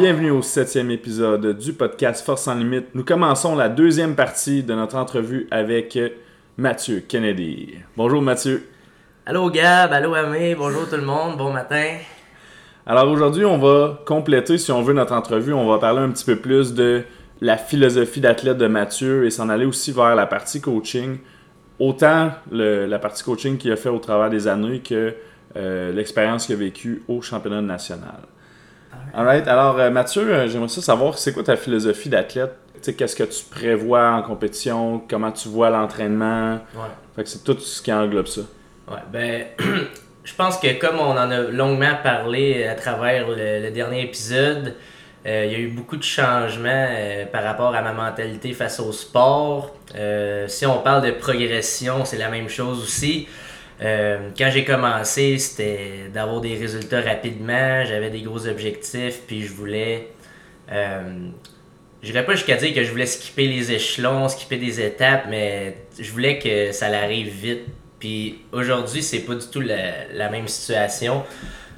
Bienvenue au septième épisode du podcast Force sans limite. Nous commençons la deuxième partie de notre entrevue avec Mathieu Kennedy. Bonjour Mathieu. Allô Gab, allô Amé, bonjour tout le monde, bon matin. Alors aujourd'hui, on va compléter, si on veut, notre entrevue. On va parler un petit peu plus de la philosophie d'athlète de Mathieu et s'en aller aussi vers la partie coaching. Autant la partie coaching qu'il a fait au travers des années que euh, l'expérience qu'il a vécue au championnat national. Alright. Alors, euh, Mathieu, euh, j'aimerais savoir, c'est quoi ta philosophie d'athlète? Qu'est-ce que tu prévois en compétition? Comment tu vois l'entraînement? Ouais. Fait que c'est tout ce qui englobe ça. Ouais, ben, je pense que comme on en a longuement parlé à travers le, dernier épisode, euh, il y a eu beaucoup de changements par rapport à ma mentalité face au sport. si on parle de progression, c'est la même chose aussi. Euh, quand j'ai commencé, c'était d'avoir des résultats rapidement. J'avais des gros objectifs, puis je voulais. Euh, je dirais pas jusqu'à dire que je voulais skipper les échelons, skipper des étapes, mais je voulais que ça arrive vite. Puis aujourd'hui, c'est pas du tout la, même situation.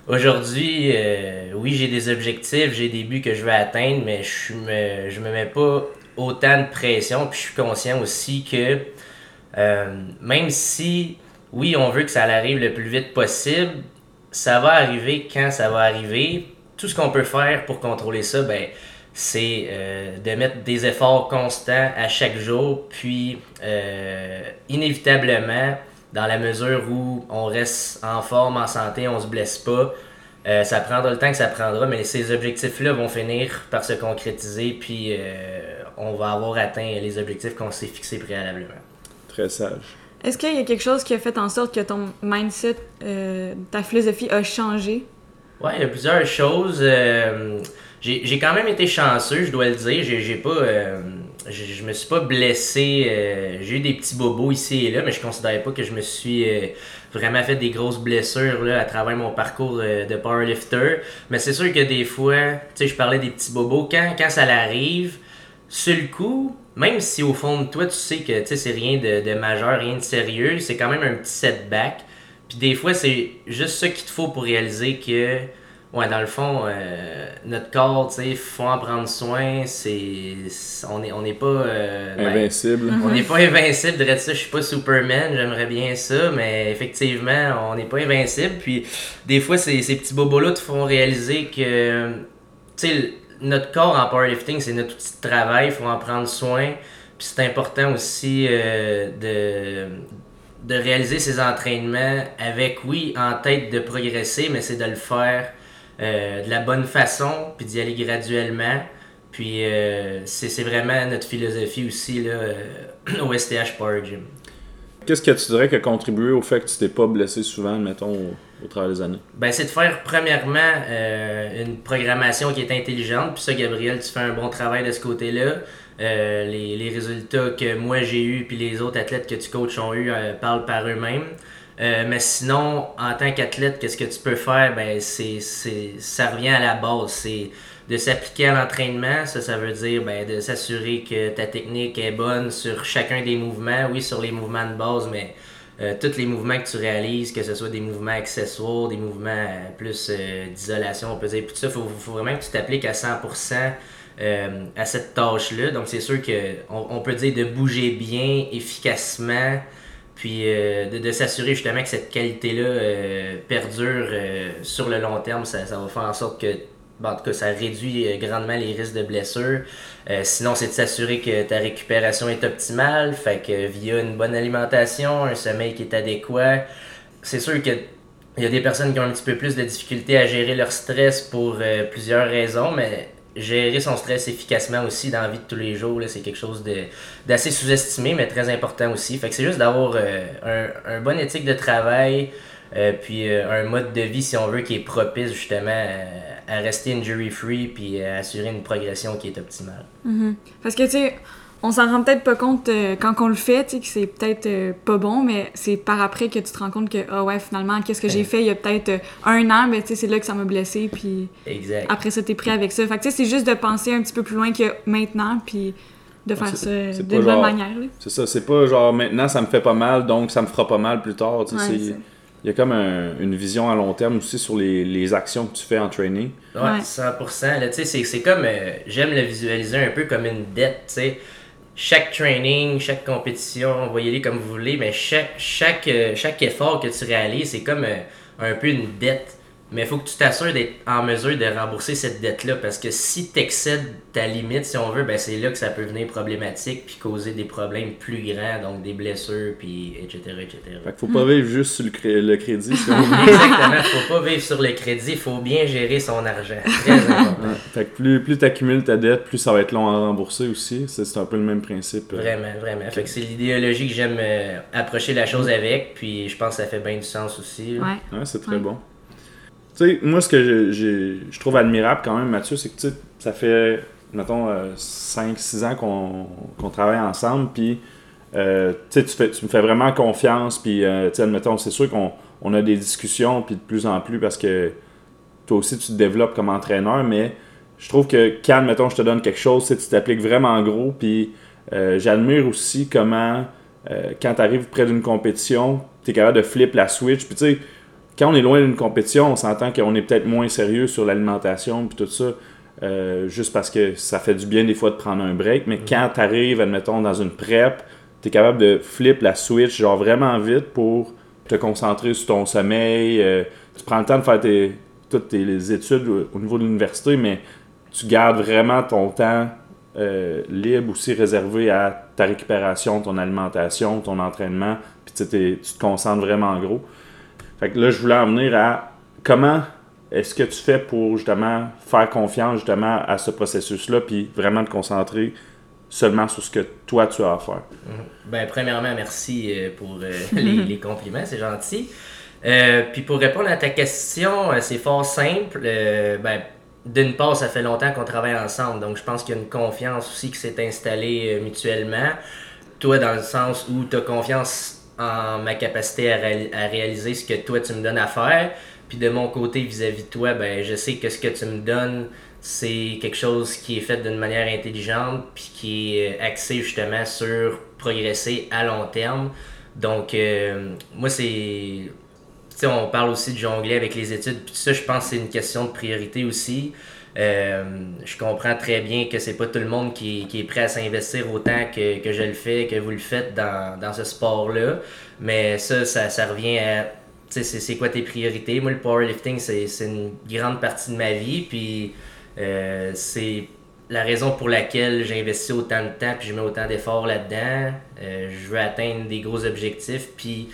Aujourd'hui, euh, oui, j'ai des objectifs, j'ai des buts que je veux atteindre, mais je me, je me mets pas autant de pression. Puis je suis conscient aussi que euh, même si oui, on veut que ça arrive le plus vite possible. Ça va arriver quand ça va arriver. Tout ce qu'on peut faire pour contrôler ça, ben, c'est euh, de mettre des efforts constants à chaque jour, puis euh, inévitablement, dans la mesure où on reste en forme, en santé, on se blesse pas, euh, ça prendra le temps que ça prendra, mais ces objectifs-là vont finir par se concrétiser, puis on va avoir atteint les objectifs qu'on s'est fixés préalablement. Très sage. Est-ce qu'il y a quelque chose qui a fait en sorte que ton mindset, euh, ta philosophie a changé? Ouais, il y a plusieurs choses. Euh, j'ai quand même été chanceux, je dois le dire. J'ai pas. Euh, je me suis pas blessé. j'ai eu des petits bobos ici et là, mais je considérais pas que je me suis vraiment fait des grosses blessures là, à travers mon parcours de powerlifter. Mais c'est sûr que des fois, tu sais, je parlais des petits bobos. Quand, quand ça l'arrive, sur le coup, même si au fond de toi, tu sais que c'est rien de, majeur, rien de sérieux, c'est quand même un petit setback. Puis des fois, c'est juste ça qu'il te faut pour réaliser que, ouais, dans le fond, euh, notre corps, tu sais, faut en prendre soin. C'est, on n'est on est pas. Euh, ben, invincible. On n'est pas invincible. De ça, je suis pas Superman, j'aimerais bien ça, mais effectivement, on n'est pas invincible. Puis des fois, ces, ces petits bobos-là te font réaliser que, tu sais, notre corps en powerlifting, c'est notre outil de travail, il faut en prendre soin. Puis c'est important aussi euh, de, réaliser ces entraînements avec, oui, en tête de progresser, mais c'est de le faire euh, de la bonne façon, puis d'y aller graduellement. Puis euh, c'est vraiment notre philosophie aussi là, au STH Power Gym. Qu'est-ce que tu dirais qui a contribué au fait que tu t'es pas blessé souvent, mettons, au, travers des années? Ben, c'est de faire, premièrement, euh, une programmation qui est intelligente. Puis ça, Gabriel, tu fais un bon travail de ce côté-là. Euh, les, résultats que moi j'ai eus, puis les autres athlètes que tu coaches ont eu, euh, parlent par eux-mêmes. mais sinon, en tant qu'athlète, qu'est-ce que tu peux faire? Ben, c'est, ça revient à la base. C'est de s'appliquer à l'entraînement. Ça, ça veut dire ben, de s'assurer que ta technique est bonne sur chacun des mouvements. Oui, sur les mouvements de base, mais euh, tous les mouvements que tu réalises, que ce soit des mouvements accessoires, des mouvements euh, plus euh, d'isolation, on peut dire. Tout ça, il faut, vraiment que tu t'appliques à 100% à cette tâche-là. Donc, c'est sûr qu'on on peut dire de bouger bien, efficacement puis de, de s'assurer justement que cette qualité-là perdure sur le long terme, ça, ça, va faire en sorte que en tout cas, ça réduit euh, grandement les risques de blessures. Euh, sinon, c'est de s'assurer que ta récupération est optimale, fait que via une bonne alimentation, un sommeil qui est adéquat. C'est sûr que il y a des personnes qui ont un petit peu plus de difficultés à gérer leur stress pour euh, plusieurs raisons, mais gérer son stress efficacement aussi dans la vie de tous les jours, c'est quelque chose d'assez sous-estimé, mais très important aussi. Fait que c'est juste d'avoir un, un bon éthique de travail, puis un mode de vie, si on veut, qui est propice justement à rester injury-free puis à assurer une progression qui est optimale. Mm-hmm. Parce que, tu sais, on s'en rend peut-être pas compte euh, quand on le fait, tu sais, que c'est peut-être euh, pas bon, mais c'est par après que tu te rends compte que, ah ouais, finalement, qu'est-ce que j'ai fait il y a peut-être euh, un an, mais tu sais, c'est là que ça m'a blessé, puis exact. après ça, t'es prêt avec ça. Fait que, tu sais, c'est juste de penser un petit peu plus loin que maintenant, puis de faire ça de bonne manière. C'est ça, c'est pas genre maintenant ça me fait pas mal, donc ça me fera pas mal plus tard. tu sais il y a comme un- une vision à long terme aussi sur les, les actions que tu fais en training. Ouais, Ouais. 100%. Là, tu sais, c'est, c'est comme, euh, j'aime le visualiser un peu comme une dette, tu sais. Chaque training, chaque compétition, voyez-les comme vous voulez, mais chaque, chaque, euh, chaque effort que tu réalises, c'est comme euh, un peu une dette. Mais il faut que tu t'assures d'être en mesure de rembourser cette dette-là, parce que si tu excèdes ta limite, si on veut, ben c'est là que ça peut venir problématique, puis causer des problèmes plus grands, donc des blessures, puis etc., etc. Fait qu'il faut pas vivre juste sur le, cré- le crédit. si on veut. Exactement, faut pas vivre sur le crédit, faut bien gérer son argent. Très important. Ouais. Fait que plus, plus tu accumules ta dette, plus ça va être long à rembourser aussi. C'est un peu le même principe. euh. Vraiment, vraiment. Fait que c'est l'idéologie que j'aime euh, approcher la chose avec, puis je pense que ça fait bien du sens aussi. Ouais. Ouais, c'est très Ouais. bon. Moi, ce que je, trouve admirable quand même, Mathieu, c'est que ça fait, mettons, 5-6 ans qu'on travaille ensemble, puis euh, tu tu me fais vraiment confiance, puis euh, admettons, c'est sûr qu'on on a des discussions, puis de plus en plus, parce que toi aussi, tu te développes comme entraîneur, mais je trouve que quand, mettons, je te donne quelque chose, tu t'appliques vraiment gros, puis euh, j'admire aussi comment, euh, quand tu arrives près d'une compétition, tu es capable de flip la switch, puis tu sais, quand on est loin d'une compétition, on s'entend qu'on est peut-être moins sérieux sur l'alimentation puis tout ça, euh, juste parce que ça fait du bien des fois de prendre un break. Mais quand tu arrives, admettons, dans une prep, tu es capable de flip la switch genre vraiment vite pour te concentrer sur ton sommeil. euh, tu prends le temps de faire tes, toutes tes études au, au niveau de l'université, mais tu gardes vraiment ton temps euh, libre aussi réservé à ta récupération, ton alimentation, ton entraînement, puis tu te concentres vraiment en gros. Fait que là, je voulais en venir à comment est-ce que tu fais pour justement faire confiance justement à ce processus-là, puis vraiment te concentrer seulement sur ce que toi tu as à faire. Ben, premièrement, merci euh, pour euh, les, compliments, c'est gentil. Euh, puis pour répondre à ta question, c'est fort simple. Ben, d'une part, ça fait longtemps qu'on travaille ensemble, donc je pense qu'il y a une confiance aussi qui s'est installée mutuellement. Toi, dans le sens où tu as confiance en ma capacité à, réal- à réaliser ce que toi tu me donnes à faire. Puis de mon côté, vis-à-vis de toi, ben, je sais que ce que tu me donnes, c'est quelque chose qui est fait d'une manière intelligente, puis qui est axé justement sur progresser à long terme. Donc, euh, moi, c'est. Tu sais, on parle aussi de jongler avec les études, puis ça, je pense que c'est une question de priorité aussi. Euh, je comprends très bien que c'est pas tout le monde qui, est prêt à s'investir autant que, que je le fais, que vous le faites dans, dans ce sport-là. Mais ça, ça, revient à. C'est- quoi tes priorités? Moi, le powerlifting, c'est une grande partie de ma vie, puis euh, c'est la raison pour laquelle j'ai investi autant de temps puis je mets autant d'efforts là-dedans. Euh, je veux atteindre des gros objectifs puis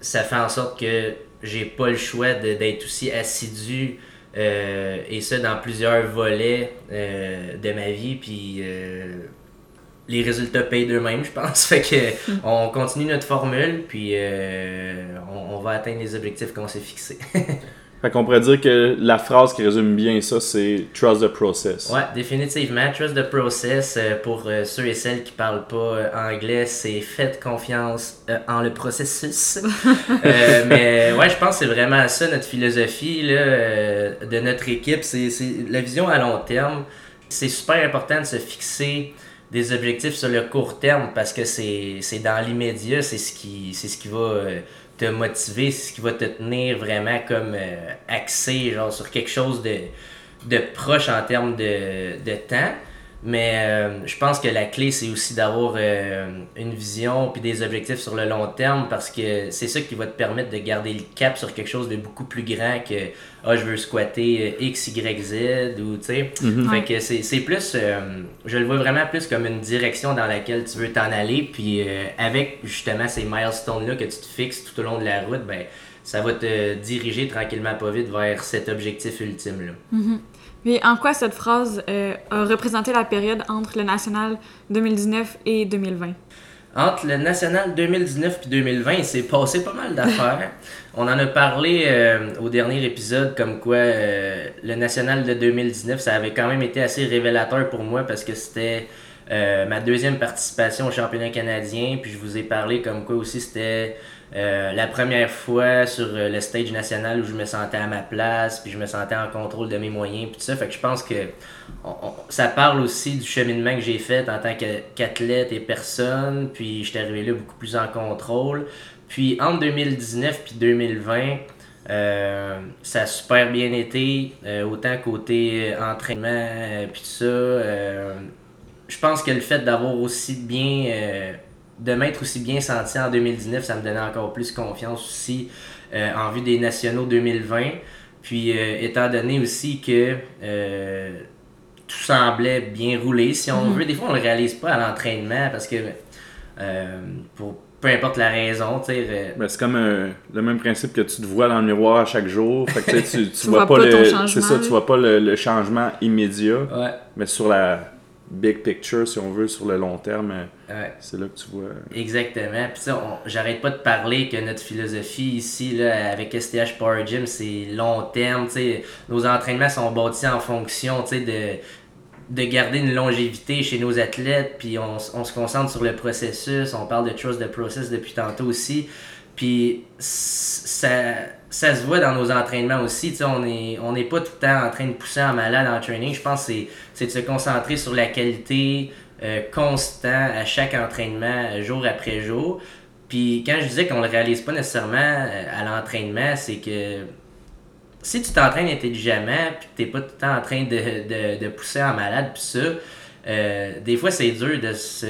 ça fait en sorte que j'ai pas le choix d'être aussi assidu euh, et ça dans plusieurs volets euh, de ma vie puis euh, les résultats payent d'eux-mêmes je pense. Fait que on continue notre formule puis on, on va atteindre les objectifs qu'on s'est fixés Fait qu'on pourrait dire que la phrase qui résume bien ça, c'est trust the process. Ouais, définitivement. Trust the process, euh, pour euh, ceux et celles qui parlent pas euh, anglais, c'est faites confiance en le processus. Euh, mais ouais, je pense que c'est vraiment ça notre philosophie là, de notre équipe. C'est c'est la vision à long terme. C'est super important de se fixer des objectifs sur le court terme parce que c'est c'est dans l'immédiat, c'est ce qui c'est ce qui va te motiver, ce qui va te tenir vraiment comme euh, axé genre sur quelque chose de de proche en termes de, de temps. Mais euh, je pense que la clé, c'est aussi d'avoir euh, une vision puis des objectifs sur le long terme parce que c'est ça qui va te permettre de garder le cap sur quelque chose de beaucoup plus grand que ah, je veux squatter euh, X, Y, Z ou tu sais. Mhm. Fait que c'est c'est plus, euh, je le vois vraiment plus comme une direction dans laquelle tu veux t'en aller. Puis euh, avec justement ces milestones-là que tu te fixes tout au long de la route, ben ça va te diriger tranquillement pas vite vers cet objectif ultime-là. Mais en quoi cette phrase euh, a représenté la période entre le national 2019 et 2020? Entre le national 2019 et 2020, il s'est passé pas mal d'affaires. On en a parlé euh, au dernier épisode, comme quoi euh, le national de 2019, ça avait quand même été assez révélateur pour moi parce que c'était ma deuxième participation au championnat canadien. Puis je vous ai parlé comme quoi aussi c'était la première fois sur le stage national où je me sentais à ma place, puis je me sentais en contrôle de mes moyens, puis tout ça. Fait que je pense que ça parle aussi du cheminement que j'ai fait en tant qu'athlète et personne. Puis j'étais arrivé là beaucoup plus en contrôle. Puis entre 2019 puis 2020, euh, ça a super bien été, euh, autant côté euh, entraînement puis tout ça. je pense que le fait d'avoir aussi bien, de m'être aussi bien senti en 2019, ça me donnait encore plus confiance aussi en vue des nationaux 2020. Puis étant donné aussi que tout semblait bien rouler, si on mhm. veut, des fois on le réalise pas à l'entraînement parce que pour peu importe la raison, tu sais. Euh, ben, c'est comme euh, le même principe que tu te vois dans le miroir à chaque jour. Fait que, tu, tu, vois, pas, le c'est ça, tu vois pas le, changement immédiat. Mais sur la big picture, si on veut, sur le long terme, c'est là que tu vois. Exactement. Puis ça, j'arrête pas de parler que notre philosophie ici, là, avec STH Power Gym, c'est long terme. sais Nos entraînements sont bâtis en fonction de de garder une longévité chez nos athlètes, puis on, on, se concentre sur le processus, on parle de trust the process depuis tantôt aussi, puis ça, ça se voit dans nos entraînements aussi, on n'est on pas tout le temps en train de pousser en malade en training, je pense que c'est de se concentrer sur la qualité euh, constant à chaque entraînement, euh, jour après jour, puis quand je disais qu'on le réalise pas nécessairement euh, à l'entraînement, c'est que si tu t'entraînes intelligemment, puis que t'es pas tout le temps en train de, de, pousser en malade, puis ça, des fois c'est dur de se,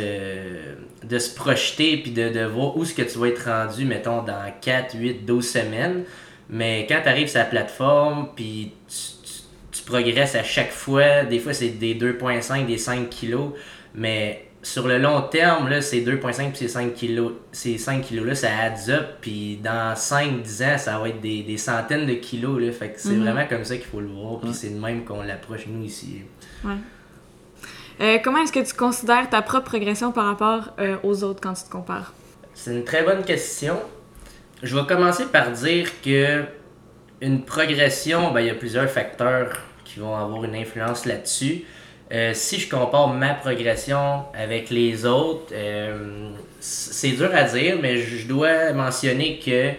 de se projeter, puis de, de voir où est-ce que tu vas être rendu, mettons, dans 4, 8, 12 semaines. Mais quand tu arrives sur la plateforme, puis tu, tu, progresses à chaque fois, des fois c'est des 2,5, des 5 kilos, mais sur le long terme, là, ces 2,5 puis ces 5 kilos, ces 5 kilos-là, ça adds up. Puis dans 5-10 ans, ça va être des, des, centaines de kilos. Là, fait que c'est mhm. vraiment comme ça qu'il faut le voir. Puis c'est de même qu'on l'approche, nous, ici. Ouais. Euh, comment est-ce que tu considères ta propre progression par rapport euh, aux autres quand tu te compares? C'est une très bonne question. Je vais commencer par dire que une progression, ben, il y a plusieurs facteurs qui vont avoir une influence là-dessus. Euh, si je compare ma progression avec les autres, euh, c'est dur à dire, mais je dois mentionner que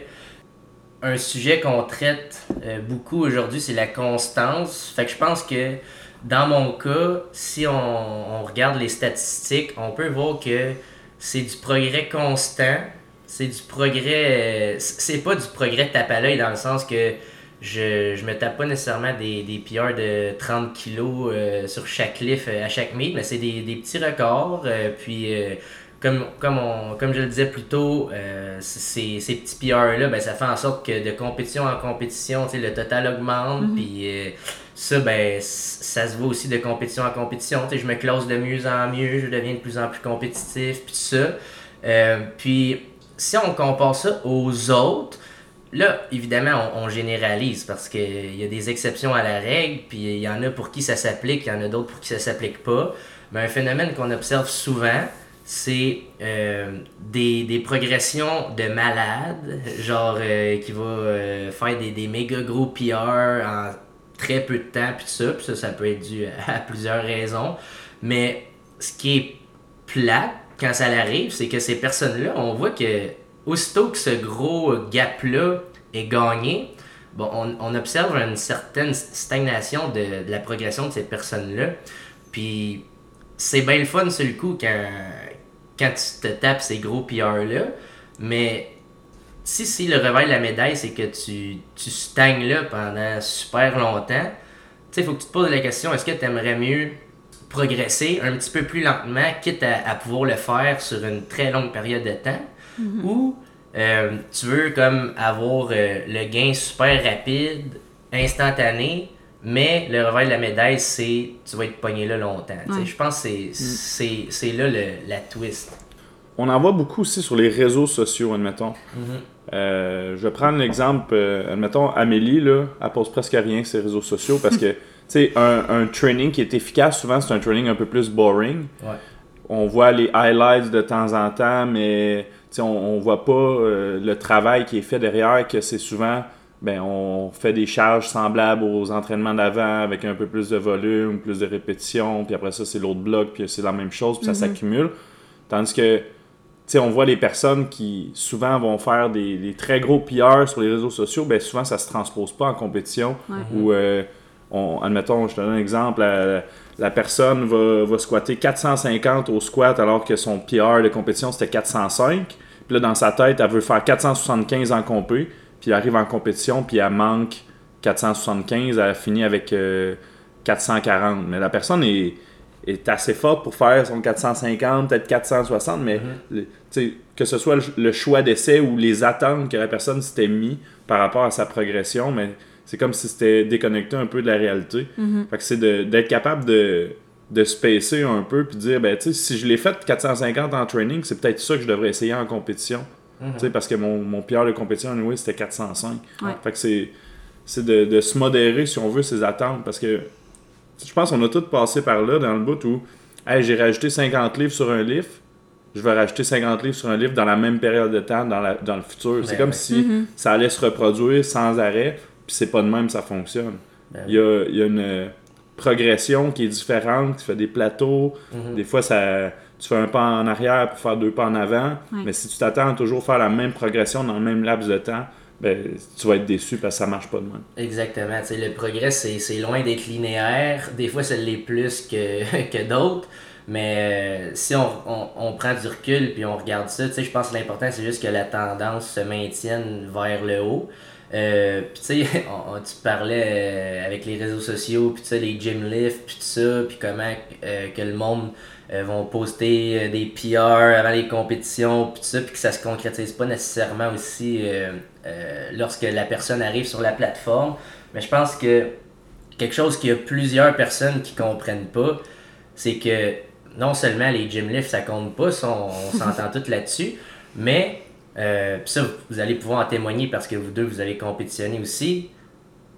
un sujet qu'on traite euh, beaucoup aujourd'hui, c'est la constance. Fait que je pense que dans mon cas, si on, regarde les statistiques, on peut voir que c'est du progrès constant. C'est du progrès. c'est pas du progrès tape à l'œil dans le sens que je, je me tape pas nécessairement des, des PR de 30 kilos euh, sur chaque lift euh, à chaque meet, mais c'est des, des, petits records. Euh, puis, comme, comme, on, comme je le disais plus tôt, ces, ces petits PR-là, ben, ça fait en sorte que de compétition en compétition, le total augmente. Mhm. Puis, ça, ben, ça se voit aussi de compétition en compétition. je me classe de mieux en mieux, je deviens de plus en plus compétitif, puis ça. puis, si on compare ça aux autres, Là, évidemment, on, généralise parce qu'il y a des exceptions à la règle, puis il y en a pour qui ça s'applique, il y en a d'autres pour qui ça s'applique pas. Mais un phénomène qu'on observe souvent, c'est euh, des, progressions de malades, genre euh, qui va euh, faire des, des méga gros PR en très peu de temps, puis ça, puis ça, ça peut être dû à, plusieurs raisons. Mais ce qui est plate quand ça arrive, c'est que ces personnes-là, on voit que aussitôt que ce gros gap-là est gagné, bon, on, observe une certaine stagnation de, la progression de ces personnes-là. Puis c'est bien le fun sur le coup quand, quand tu te tapes ces gros PR-là, mais si, si le revers de la médaille, c'est que tu, tu stagnes là pendant super longtemps, tu sais, il faut que tu te poses la question, est-ce que tu aimerais mieux progresser un petit peu plus lentement, quitte à pouvoir le faire sur une très longue période de temps, Mhm. Ou euh, tu veux comme avoir euh, le gain super rapide, instantané, mais le revers de la médaille, c'est tu vas être pogné là longtemps. Je pense que c'est, mm. c'est, là le, la twist. On en voit beaucoup aussi sur les réseaux sociaux, admettons. Mhm. Euh, je vais prendre l'exemple, admettons, Amélie, là, elle pose presque rien sur les réseaux sociaux parce que, sais, un, un, training qui est efficace, souvent, c'est un training un peu plus boring. On voit les highlights de temps en temps, mais on, on voit pas euh, le travail qui est fait derrière, que c'est souvent ben on fait des charges semblables aux entraînements d'avant avec un peu plus de volume, plus de répétitions, puis après ça c'est l'autre bloc, puis c'est la même chose, puis ça s'accumule. Tandis que, tu sais, on voit les personnes qui souvent vont faire des, très gros PR sur les réseaux sociaux, ben souvent ça se transpose pas en compétition. Ou, euh, on, admettons, je te donne un exemple, la, personne va, va, squatter 450 au squat alors que son PR de compétition c'était 405. Puis là, dans sa tête, elle veut faire 475 en compé puis elle arrive en compétition, puis elle manque 475, elle finit avec 440. Euh, mais la personne est, est, assez forte pour faire son 450, peut-être 460, mais mm-hmm. que ce soit le, choix d'essai ou les attentes que la personne s'était mis par rapport à sa progression, mais c'est comme si c'était déconnecté un peu de la réalité. Mm-hmm. Fait que c'est d'être capable de, de spacer un peu puis dire ben tu sais si je l'ai fait 450 en training c'est peut-être ça que je devrais essayer en compétition Mhm. Parce que mon, mon PR de compétition, anyway, c'était 405. Fait que c'est, c'est de, de, se modérer, si on veut, ses attentes. Parce que je pense qu'on a tous passé par là, dans le bout où hey, j'ai rajouté 50 livres sur un livre, je vais rajouter 50 livres sur un livre dans la même période de temps, dans, la, dans le futur. c'est ben comme si mhm. ça allait se reproduire sans arrêt, puis c'est pas de même ça fonctionne. Ben il, y a, il y a une progression qui est différente, tu fais des plateaux, mhm. des fois ça tu fais un pas en arrière pour faire deux pas en avant. Mais si tu t'attends à toujours faire la même progression dans le même laps de temps, ben, tu vas être déçu parce que ça marche pas de même. Exactement. le progrès, c'est loin d'être linéaire. Des fois, ça l'est plus que, que d'autres. Mais euh, si on, on, prend du recul puis on regarde ça, je pense que l'important, c'est juste que la tendance se maintienne vers le haut. Euh, puis tu sais, tu parlais euh, avec les réseaux sociaux, puis tu sais, les gym lifts, puis tout ça, puis comment que le monde euh, vont poster euh, des PR avant les compétitions, puis tout ça, puis que ça se concrétise pas nécessairement aussi euh, lorsque la personne arrive sur la plateforme. Mais je pense que quelque chose qu'il y a plusieurs personnes qui comprennent pas, c'est que non seulement les gym lifts ça compte pas, on, s'entend tous là-dessus, mais euh, ça vous allez pouvoir en témoigner parce que vous deux vous avez compétitionné aussi.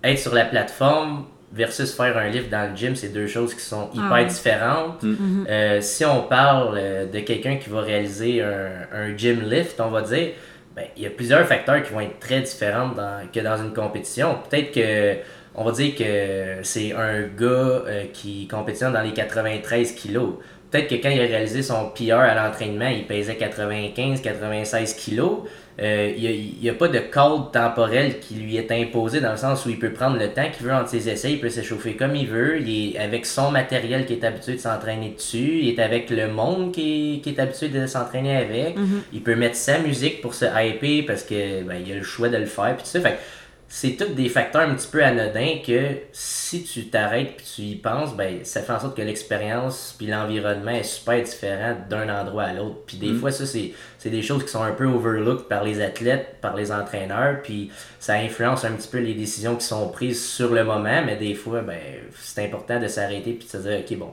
Être sur la plateforme, versus faire un lift dans le gym, c'est deux choses qui sont hyper ah différentes. Mm. Mm-hmm. Euh, si on parle euh, de quelqu'un qui va réaliser un, un, gym lift, on va dire, ben, il y a plusieurs facteurs qui vont être très différents que dans une compétition. Peut-être que, on va dire que c'est un gars euh, qui compétitionne dans les 93 kilos. Peut-être que quand il a réalisé son PR à l'entraînement, il pesait 95-96 kilos. Euh, il n'y a, pas de code temporel qui lui est imposé dans le sens où il peut prendre le temps qu'il veut entre ses essais, il peut s'échauffer comme il veut, il est avec son matériel qui est habitué de s'entraîner dessus, il est avec le monde qui est, habitué de s'entraîner avec, mm-hmm. il peut mettre sa musique pour se hyper parce que ben, il a le choix de le faire, puis tout ça. Fait c'est tous des facteurs un petit peu anodins que si tu t'arrêtes puis tu y penses, ben ça fait en sorte que l'expérience puis l'environnement est super différent d'un endroit à l'autre. Puis des mm. fois, ça, c'est des choses qui sont un peu overlooked par les athlètes, par les entraîneurs, puis ça influence un petit peu les décisions qui sont prises sur le moment, mais des fois, ben c'est important de s'arrêter puis de se dire, ok, bon,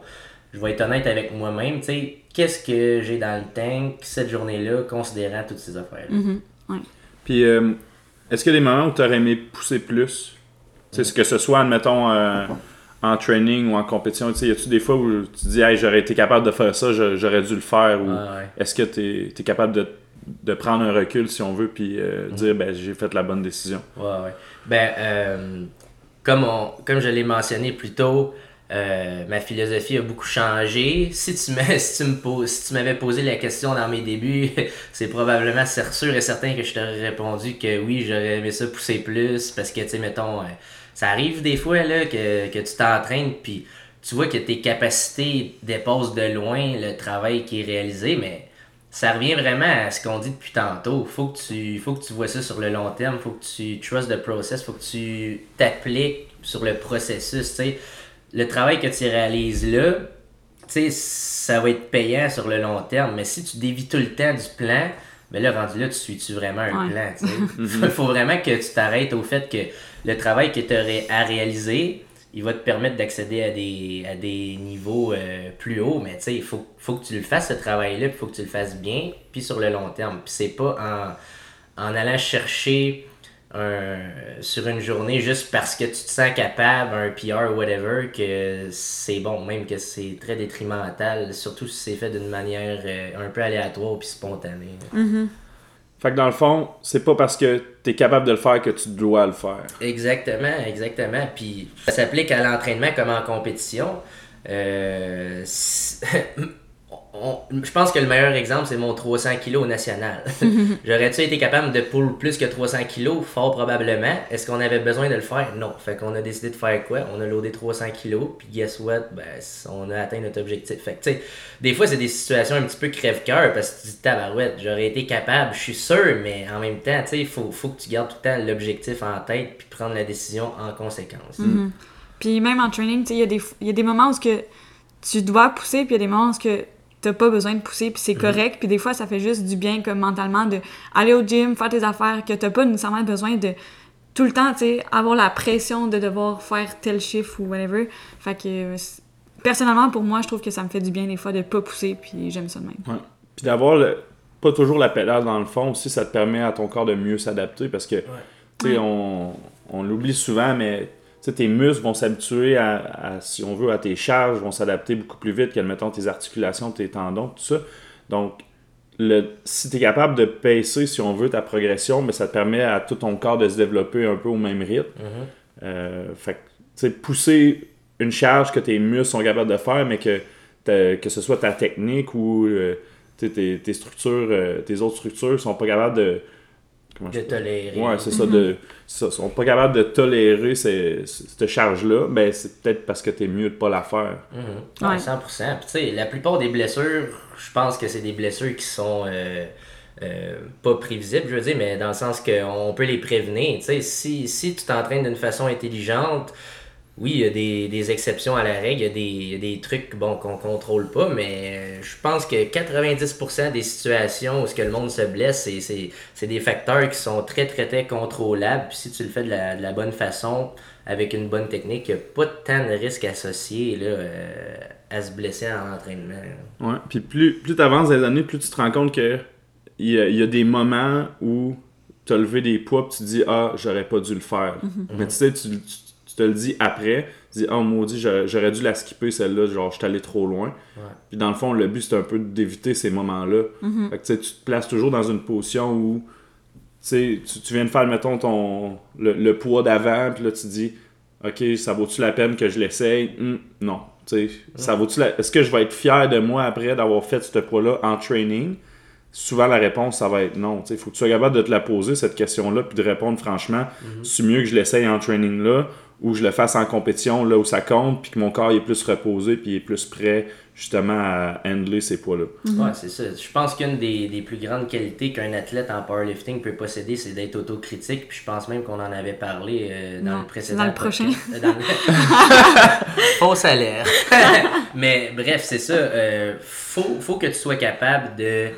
je vais être honnête avec moi-même, tu sais, qu'est-ce que j'ai dans le tank cette journée-là, considérant toutes ces affaires-là? Mm-hmm. Puis, euh, est-ce qu'il y a des moments où tu aurais aimé pousser plus? ce Que ce soit, admettons, euh, en training ou en compétition, y a-tu des fois où tu dis, hey, j'aurais été capable de faire ça, j'aurais dû le faire? Ou est-ce que tu es, capable de, prendre un recul, si on veut, puis euh, mm. dire, ben, j'ai fait la bonne décision? Ouais, ouais. Ben, euh, comme, on, comme je l'ai mentionné plus tôt, euh, ma philosophie a beaucoup changé. Si tu si tu me si tu m'avais posé la question dans mes débuts, c'est probablement sûr et certain que je t'aurais répondu que oui, j'aurais aimé ça pousser plus parce que tu sais mettons euh, ça arrive des fois là que, que tu t'entraînes puis tu vois que tes capacités dépassent de loin le travail qui est réalisé mais ça revient vraiment à ce qu'on dit depuis tantôt. Faut que tu faut que tu vois ça sur le long terme, faut que tu trust the process, faut que tu t'appliques sur le processus, tu sais le travail que tu réalises là, tu sais, ça va être payant sur le long terme. Mais si tu dévis tout le temps du plan, ben là, rendu là, tu suis-tu vraiment un plan. Il faut vraiment que tu t'arrêtes au fait que le travail que tu aurais à réaliser, il va te permettre d'accéder à des, à des niveaux euh, plus hauts, mais tu sais, il faut, faut que tu le fasses, ce travail-là, il faut que tu le fasses bien, puis sur le long terme. Puis c'est pas en, en allant chercher sur une journée juste parce que tu te sens capable, un PR ou whatever, que c'est bon, même que c'est très détrimental, surtout si c'est fait d'une manière euh, un peu aléatoire puis spontanée. Mm-hmm. Fait que dans le fond, c'est pas parce que tu es capable de le faire que tu dois le faire. Exactement, exactement. Puis ça s'applique à l'entraînement comme en compétition. Euh, je pense que le meilleur exemple, c'est mon 300 kg national. J'aurais-tu été capable de pull plus que 300 kg? Fort probablement. Est-ce qu'on avait besoin de le faire? Non. Fait qu'on a décidé de faire quoi? On a loadé 300 kg, puis guess what? Ben, on a atteint notre objectif. Fait que, tu sais, des fois, c'est des situations un petit peu crève-cœur parce que tu dis, tabarouette, j'aurais été capable, je suis sûr, mais en même temps, tu sais, il faut, faut que tu gardes tout le temps l'objectif en tête, puis prendre la décision en conséquence. Mm-hmm. Puis même en training, tu sais, il y, y, a des moments où que tu dois pousser, puis il y a des moments où que t'as pas besoin de pousser puis c'est mhm. correct puis des fois ça fait juste du bien comme mentalement de aller au gym faire tes affaires que t'as pas nécessairement besoin de tout le temps tu sais avoir la pression de devoir faire tel chiffre ou whatever fait que personnellement pour moi je trouve que ça me fait du bien des fois de pas pousser puis j'aime ça de même ouais. puis d'avoir pas toujours la pédale dans le fond aussi ça te permet à ton corps de mieux s'adapter parce que tu sais on, on l'oublie souvent mais tes muscles vont s'habituer à, si on veut, à tes charges, vont s'adapter beaucoup plus vite qu'admettons tes articulations, tes tendons, tout ça. Donc, le, si tu es capable de pacer, si on veut, ta progression, mais ça te permet à tout ton corps de se développer un peu au même rythme. Mm-hmm. Euh, fait que, pousser une charge que tes muscles sont capables de faire, mais que, que ce soit ta technique ou euh, tes, tes, structures, euh, tes autres structures sont pas capables de de tolérer. Ouais, c'est ça. De, ça, sont pas capables de tolérer cette charge-là, ben c'est peut-être parce que tu es mieux de pas la faire. Mm 100%. Puis, tu sais, la plupart des blessures, je pense que c'est des blessures qui sont euh, euh, pas prévisibles, je veux dire, mais dans le sens qu'on peut les prévenir. Tu sais, si, si tu t'entraînes d'une façon intelligente, oui, il y a des, exceptions à la règle, il y a des, trucs bon, qu'on contrôle pas, mais euh, je pense que 90% des situations où ce que le monde se blesse, c'est des facteurs qui sont très, très, très contrôlables. Puis si tu le fais de la, bonne façon, avec une bonne technique, il n'y a pas tant de risques associés là, euh, à se blesser en entraînement. Ouais, puis plus, plus tu avances dans les années, plus tu te rends compte que il y, a, des moments où tu as levé des poids et tu te dis Ah, j'aurais pas dû le faire. Mm-hmm. Mais tu sais, tu te le dis après, tu dis oh maudit j'aurais dû la skipper celle-là genre je suis allé trop loin. Puis dans le fond le but c'est un peu d'éviter ces moments là mm-hmm. fait que, tu te places toujours dans une position où tu, tu viens de faire mettons ton le, poids d'avant puis là tu dis ok ça vaut-tu la peine que je l'essaye? Hum, non. Ça vaut-tu est-ce que je vais être fier de moi après d'avoir fait ce poids là en training? Souvent la réponse ça va être non il faut que tu sois capable de te la poser cette question là puis de répondre franchement mm-hmm. c'est mieux que je l'essaye en training là ou je le fasse en compétition là où ça compte, puis que mon corps est plus reposé, puis est plus prêt justement à handler ces poids-là. Mhm. Ouais, c'est ça. Je pense qu'une des, des, plus grandes qualités qu'un athlète en powerlifting peut posséder, c'est d'être autocritique. Puis je pense même qu'on en avait parlé euh, dans le précédent. Dans le prochain. Faux salaire. Mais bref, c'est ça. Euh, faut, faut que tu sois capable de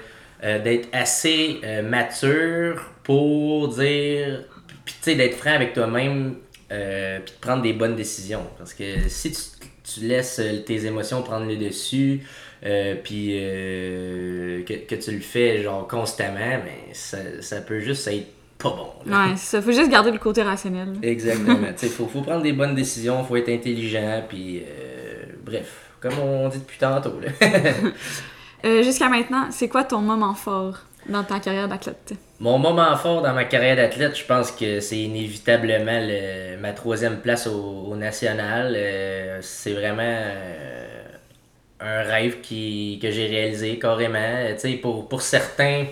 euh, d'être assez mature pour dire. Puis tu sais, d'être franc avec toi-même euh, puis de prendre des bonnes décisions. Parce que si tu, tu laisses euh, tes émotions prendre le dessus, euh, puis que, que, tu le fais genre constamment, mais ça, ça peut juste être pas bon. Ouais, ça. Faut juste garder le côté rationnel. Exactement. Il faut, faut prendre des bonnes décisions, faut être intelligent, puis bref, comme on dit depuis tantôt. Jusqu'à maintenant, c'est quoi ton moment fort dans ta carrière d'athlète? Mon moment fort dans ma carrière d'athlète, je pense que c'est inévitablement ma troisième place au, national. Euh, c'est vraiment euh, un rêve qui, que j'ai réalisé carrément. pour, pour certains,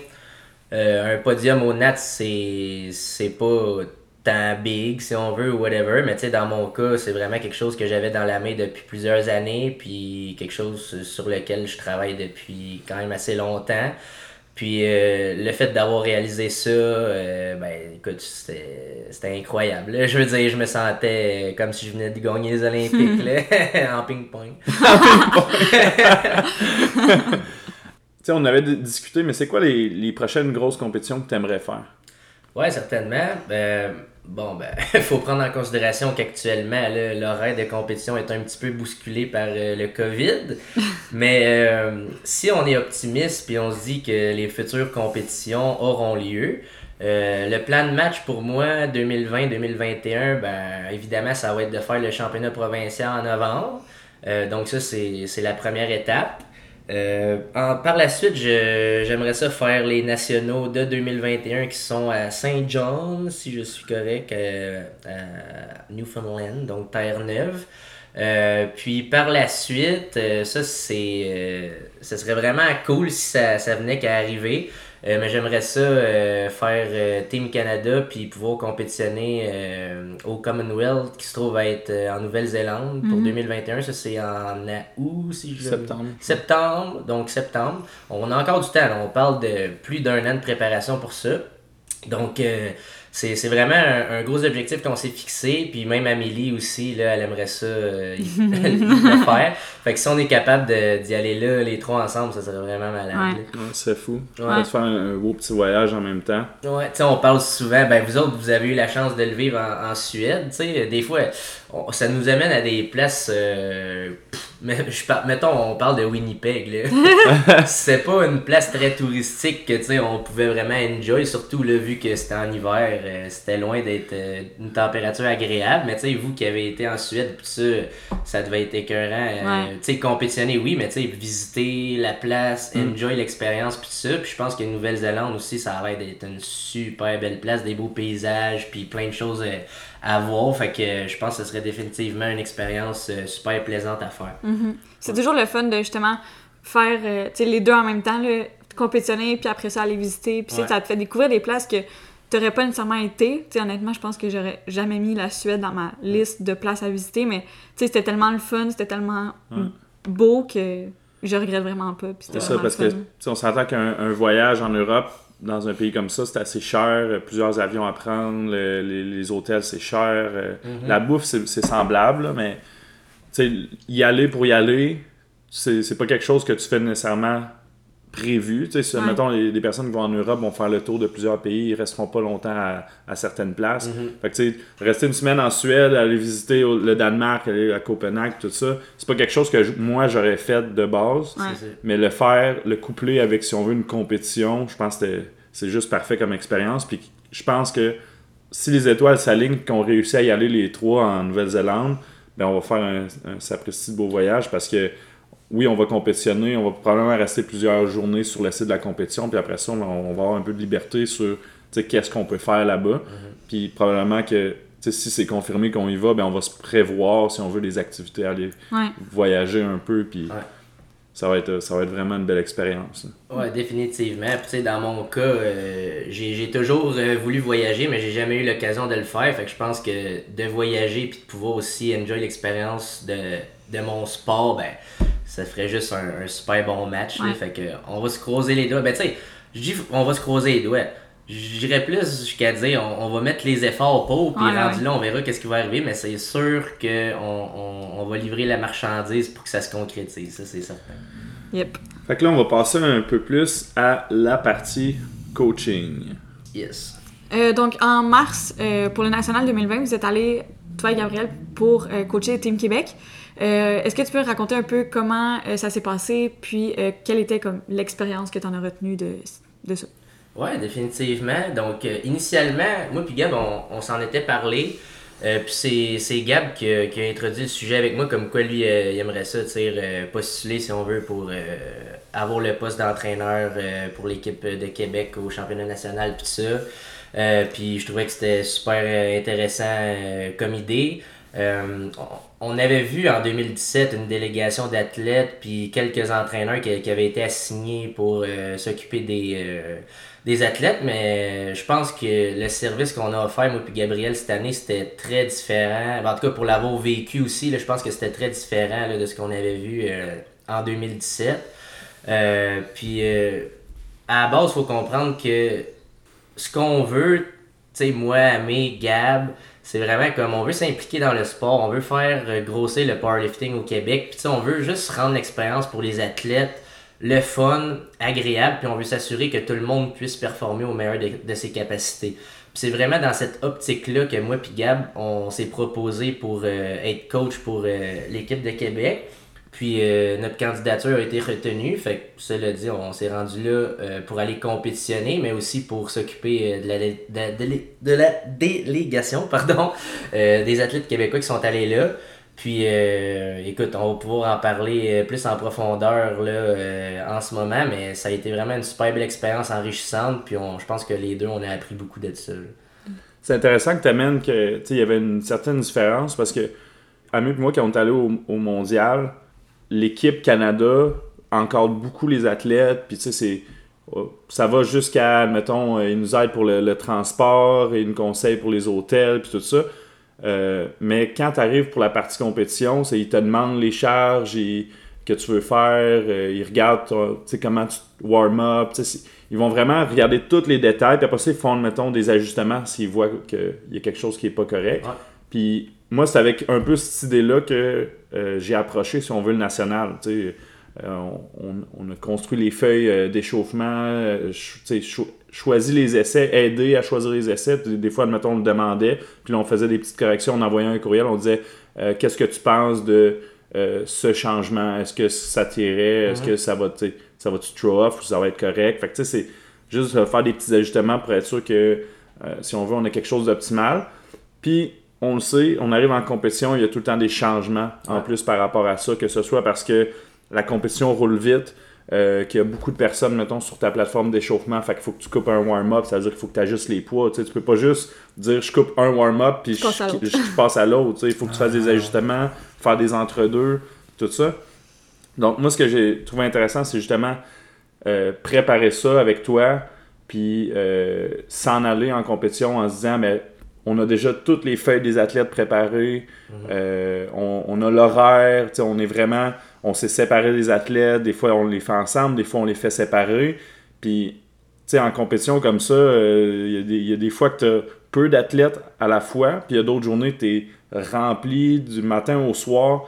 euh, un podium au NAT, c'est pas big, si on veut, ou whatever. Mais dans mon cas, c'est vraiment quelque chose que j'avais dans la main depuis plusieurs années, puis quelque chose sur lequel je travaille depuis quand même assez longtemps. Puis euh, le fait d'avoir réalisé ça, euh, ben écoute, c'était incroyable. Je veux dire, je me sentais comme si je venais de gagner les Olympiques là, en ping-pong. en ping-pong! on avait discuté, mais c'est quoi les, les, prochaines grosses compétitions que tu aimerais faire? Ouais, certainement. Ben, Bon, ben, il faut prendre en considération qu'actuellement, l'horaire de compétition est un petit peu bousculé par euh, le COVID. Mais euh, si on est optimiste puis on se dit que les futures compétitions auront lieu, euh, le plan de match pour moi 2020-2021, ben, évidemment, ça va être de faire le championnat provincial en novembre. donc ça, c'est la première étape. Euh, en- par la suite, j'aimerais ça faire les nationaux de 2021 qui sont à Saint John, si je suis correct, euh, à Newfoundland, donc Terre-Neuve. Euh, puis par la suite, euh, ça c'est, euh, ça serait vraiment cool si ça, ça venait qu'à arriver. Euh, mais j'aimerais ça euh, faire euh, Team Canada puis pouvoir compétitionner euh, au Commonwealth qui se trouve à être euh, en Nouvelle-Zélande pour 2021. Ça c'est en août si je Septembre. Septembre, donc septembre. On a encore du temps. là. On parle de plus d'un an de préparation pour ça. Donc, euh, c'est c'est vraiment un, un gros objectif qu'on s'est fixé. Puis même Amélie aussi, là, elle aimerait ça euh, le faire. Fait que si on est capable de- d'y aller là, les trois ensemble, ça serait vraiment malade. Ouais. Ouais, c'est fou. On va se faire un, un beau petit voyage en même temps. Ouais, tu sais, on parle souvent, ben vous autres, vous avez eu la chance de le vivre en, en Suède, tu sais, des fois, on- ça nous amène à des places, euh, pff, mais je par- mettons, on parle de Winnipeg, là. c'est pas une place très touristique que, tu sais, on pouvait vraiment enjoy, surtout, là, vu que c'était en hiver, euh, c'était loin d'être euh, une température agréable, mais tu sais, vous qui avez été en Suède, pis ça, ça devait être écœurant, euh, Ouais. tu sais, compétitionner, oui, mais tu sais, visiter la place, enjoy l'expérience, puis ça. Puis je pense que Nouvelle-Zélande aussi, ça a l'air d'être une super belle place, des beaux paysages, puis plein de choses euh, à voir. Fait que euh, je pense que ce serait définitivement une expérience euh, super plaisante à faire. C'est toujours le fun de justement faire euh, tu sais, les deux en même temps, là, compétitionner, puis après ça aller visiter. Puis tu sais, Ouais. ça te fait découvrir des places que t'aurais pas nécessairement été. Tu sais, honnêtement, je pense que j'aurais jamais mis la Suède dans ma liste de places à visiter, mais tu sais, c'était tellement le fun, c'était tellement beau que je regrette vraiment pas. C'est ça, parce que fun. sais, on s'entend qu'un un voyage en Europe, dans un pays comme ça, c'est assez cher. euh, Plusieurs avions à prendre, le- les, les hôtels, c'est cher. euh, La bouffe, c'est semblable, là, mais y aller pour y aller, c'est c'est pas quelque chose que tu fais nécessairement prévu. Tu sais, si, Ouais. mettons, les, les personnes qui vont en Europe vont faire le tour de plusieurs pays, ils resteront pas longtemps à, à certaines places. Fait que, tu sais, rester une semaine en Suède, aller visiter au- le Danemark, aller à Copenhague, tout ça, c'est pas quelque chose que je- moi j'aurais fait de base. Ouais. Mais le faire, le coupler avec, si on veut, une compétition, je pense que c'était- c'est juste parfait comme expérience. Puis je pense que si les étoiles s'alignent, qu'on réussit à y aller les trois en Nouvelle-Zélande, ben on va faire un, un sapristi de beau voyage parce que oui, on va compétitionner, on va probablement rester plusieurs journées sur le site de la compétition, puis après ça, on, on va avoir un peu de liberté sur tu sais, qu'est-ce qu'on peut faire là-bas. Puis probablement que si c'est confirmé qu'on y va, ben on va se prévoir si on veut des activités, aller Ouais. voyager un peu, puis Ouais. ça, va être, ça va être vraiment une belle expérience. Ouais, définitivement. Puis, tu sais, dans mon cas, euh, j'ai j'ai toujours euh, voulu voyager, mais j'ai jamais eu l'occasion de le faire. Fait que je pense que de voyager puis de pouvoir aussi enjoy l'expérience de, de mon sport, ben, ça ferait juste un, un super bon match. là. Fait que on va se croiser les doigts. Ben, tu sais, je dis on va se croiser les doigts. J'irais plus jusqu'à dire on, on va mettre les efforts pour, puis rendu ouais. là, on verra qu'est-ce qui va arriver, mais c'est sûr qu'on on, on va livrer la marchandise pour que ça se concrétise, ça c'est certain. Yep. Fait que là, on va passer un peu plus à la partie coaching. Yes. Euh, donc, en mars, euh, pour le National 2020, vous êtes allé, toi et Gabriel, pour euh, coacher Team Québec. Euh, Est-ce que tu peux raconter un peu comment euh, ça s'est passé, puis euh, quelle était comme l'expérience que tu en as retenue de, ça? Ouais, définitivement. Donc, initialement, moi puis Gab, on, s'en était parlé. Puis c'est, Gab qui a, qui a introduit le sujet avec moi, comme quoi lui, il aimerait ça, postuler, si on veut, pour avoir le poste d'entraîneur pour l'équipe de Québec au championnat national, puis ça. Puis je trouvais que c'était super intéressant comme idée. Euh, on avait vu en 2017 une délégation d'athlètes puis quelques entraîneurs qui, avaient été assignés pour euh, s'occuper des, euh, des athlètes, mais je pense que le service qu'on a offert, moi puis Gabriel, cette année, c'était très différent. En tout cas, pour l'avoir vécu aussi, je pense que c'était très différent de ce qu'on avait vu en 2017. Euh, puis, à la base, il faut comprendre que ce qu'on veut, tu sais, moi, Amé, Gab, c'est vraiment comme on veut s'impliquer dans le sport, on veut faire euh, grossir le powerlifting au Québec, puis on veut juste rendre l'expérience pour les athlètes le fun, agréable, puis on veut s'assurer que tout le monde puisse performer au meilleur de, ses capacités. C'est vraiment dans cette optique-là que moi puis Gab, on s'est proposé pour euh, être coach pour euh, l'équipe de Québec. Puis euh, notre candidature a été retenue. Fait que cela dit, on s'est rendu là euh, pour aller compétitionner, mais aussi pour s'occuper euh, de, la, de, la délégation pardon, des athlètes québécois qui sont allés là. Puis, écoute, on va pouvoir en parler plus en profondeur là, en ce moment, mais ça a été vraiment une super belle expérience enrichissante. Puis, on, je pense que les deux, on a appris beaucoup de ça. C'est intéressant que tu amènes que il y avait une certaine différence parce que, Ami et moi, quand on est allé au, au mondial, l'équipe Canada encadre beaucoup les athlètes. Puis, tu sais, c'est oh, ça va jusqu'à, mettons, ils nous aident pour le, transport, ils nous conseillent pour les hôtels, puis tout ça. Euh, mais quand tu arrives pour la partie compétition, c'est, ils te demandent les charges que tu veux faire, euh, ils regardent comment tu warm up. Ils vont vraiment regarder tous les détails, puis après ça, ils font, mettons, des ajustements s'ils voient qu'il y a quelque chose qui n'est pas correct. Puis moi, c'est avec un peu cette idée-là que euh, j'ai approché, si on veut, le national. on, a construit les feuilles d'échauffement, choisi les essais, aider à choisir les essais. des fois, admettons, on le demandait, puis là, on faisait des petites corrections, on envoyait un courriel, on disait euh, Qu'est-ce que tu penses de euh, ce changement? Est-ce que ça t'irait? Est-ce que ça va, ça va-tu throw off ou ça va être correct? Fait que tu sais, c'est juste faire des petits ajustements pour être sûr que euh, si on veut, on a quelque chose d'optimal. Puis, on le sait, on arrive en compétition, il y a tout le temps des changements en plus par rapport à ça, que ce soit parce que la compétition roule vite, euh, qu'il y a beaucoup de personnes, mettons, sur ta plateforme d'échauffement, fait qu'il faut que tu coupes un warm-up, ça veut dire qu'il faut que tu ajustes les poids. Tu, sais, tu peux pas juste dire je coupe un warm-up puis je, passe à l'autre. Il faut que tu fasses des ah. ajustements, faire des entre-deux, tout ça. Donc, moi, ce que j'ai trouvé intéressant, c'est justement euh, préparer ça avec toi, puis euh, s'en aller en compétition en se disant, mais on a déjà toutes les feuilles des athlètes préparées, mhm. on, on, a l'horaire, on est vraiment on s'est séparé des athlètes, des fois on les fait ensemble, des fois on les fait séparer. Puis, tu sais, en compétition comme ça, euh, il y, a des fois que tu as peu d'athlètes à la fois, puis il y a d'autres journées tu es rempli du matin au soir.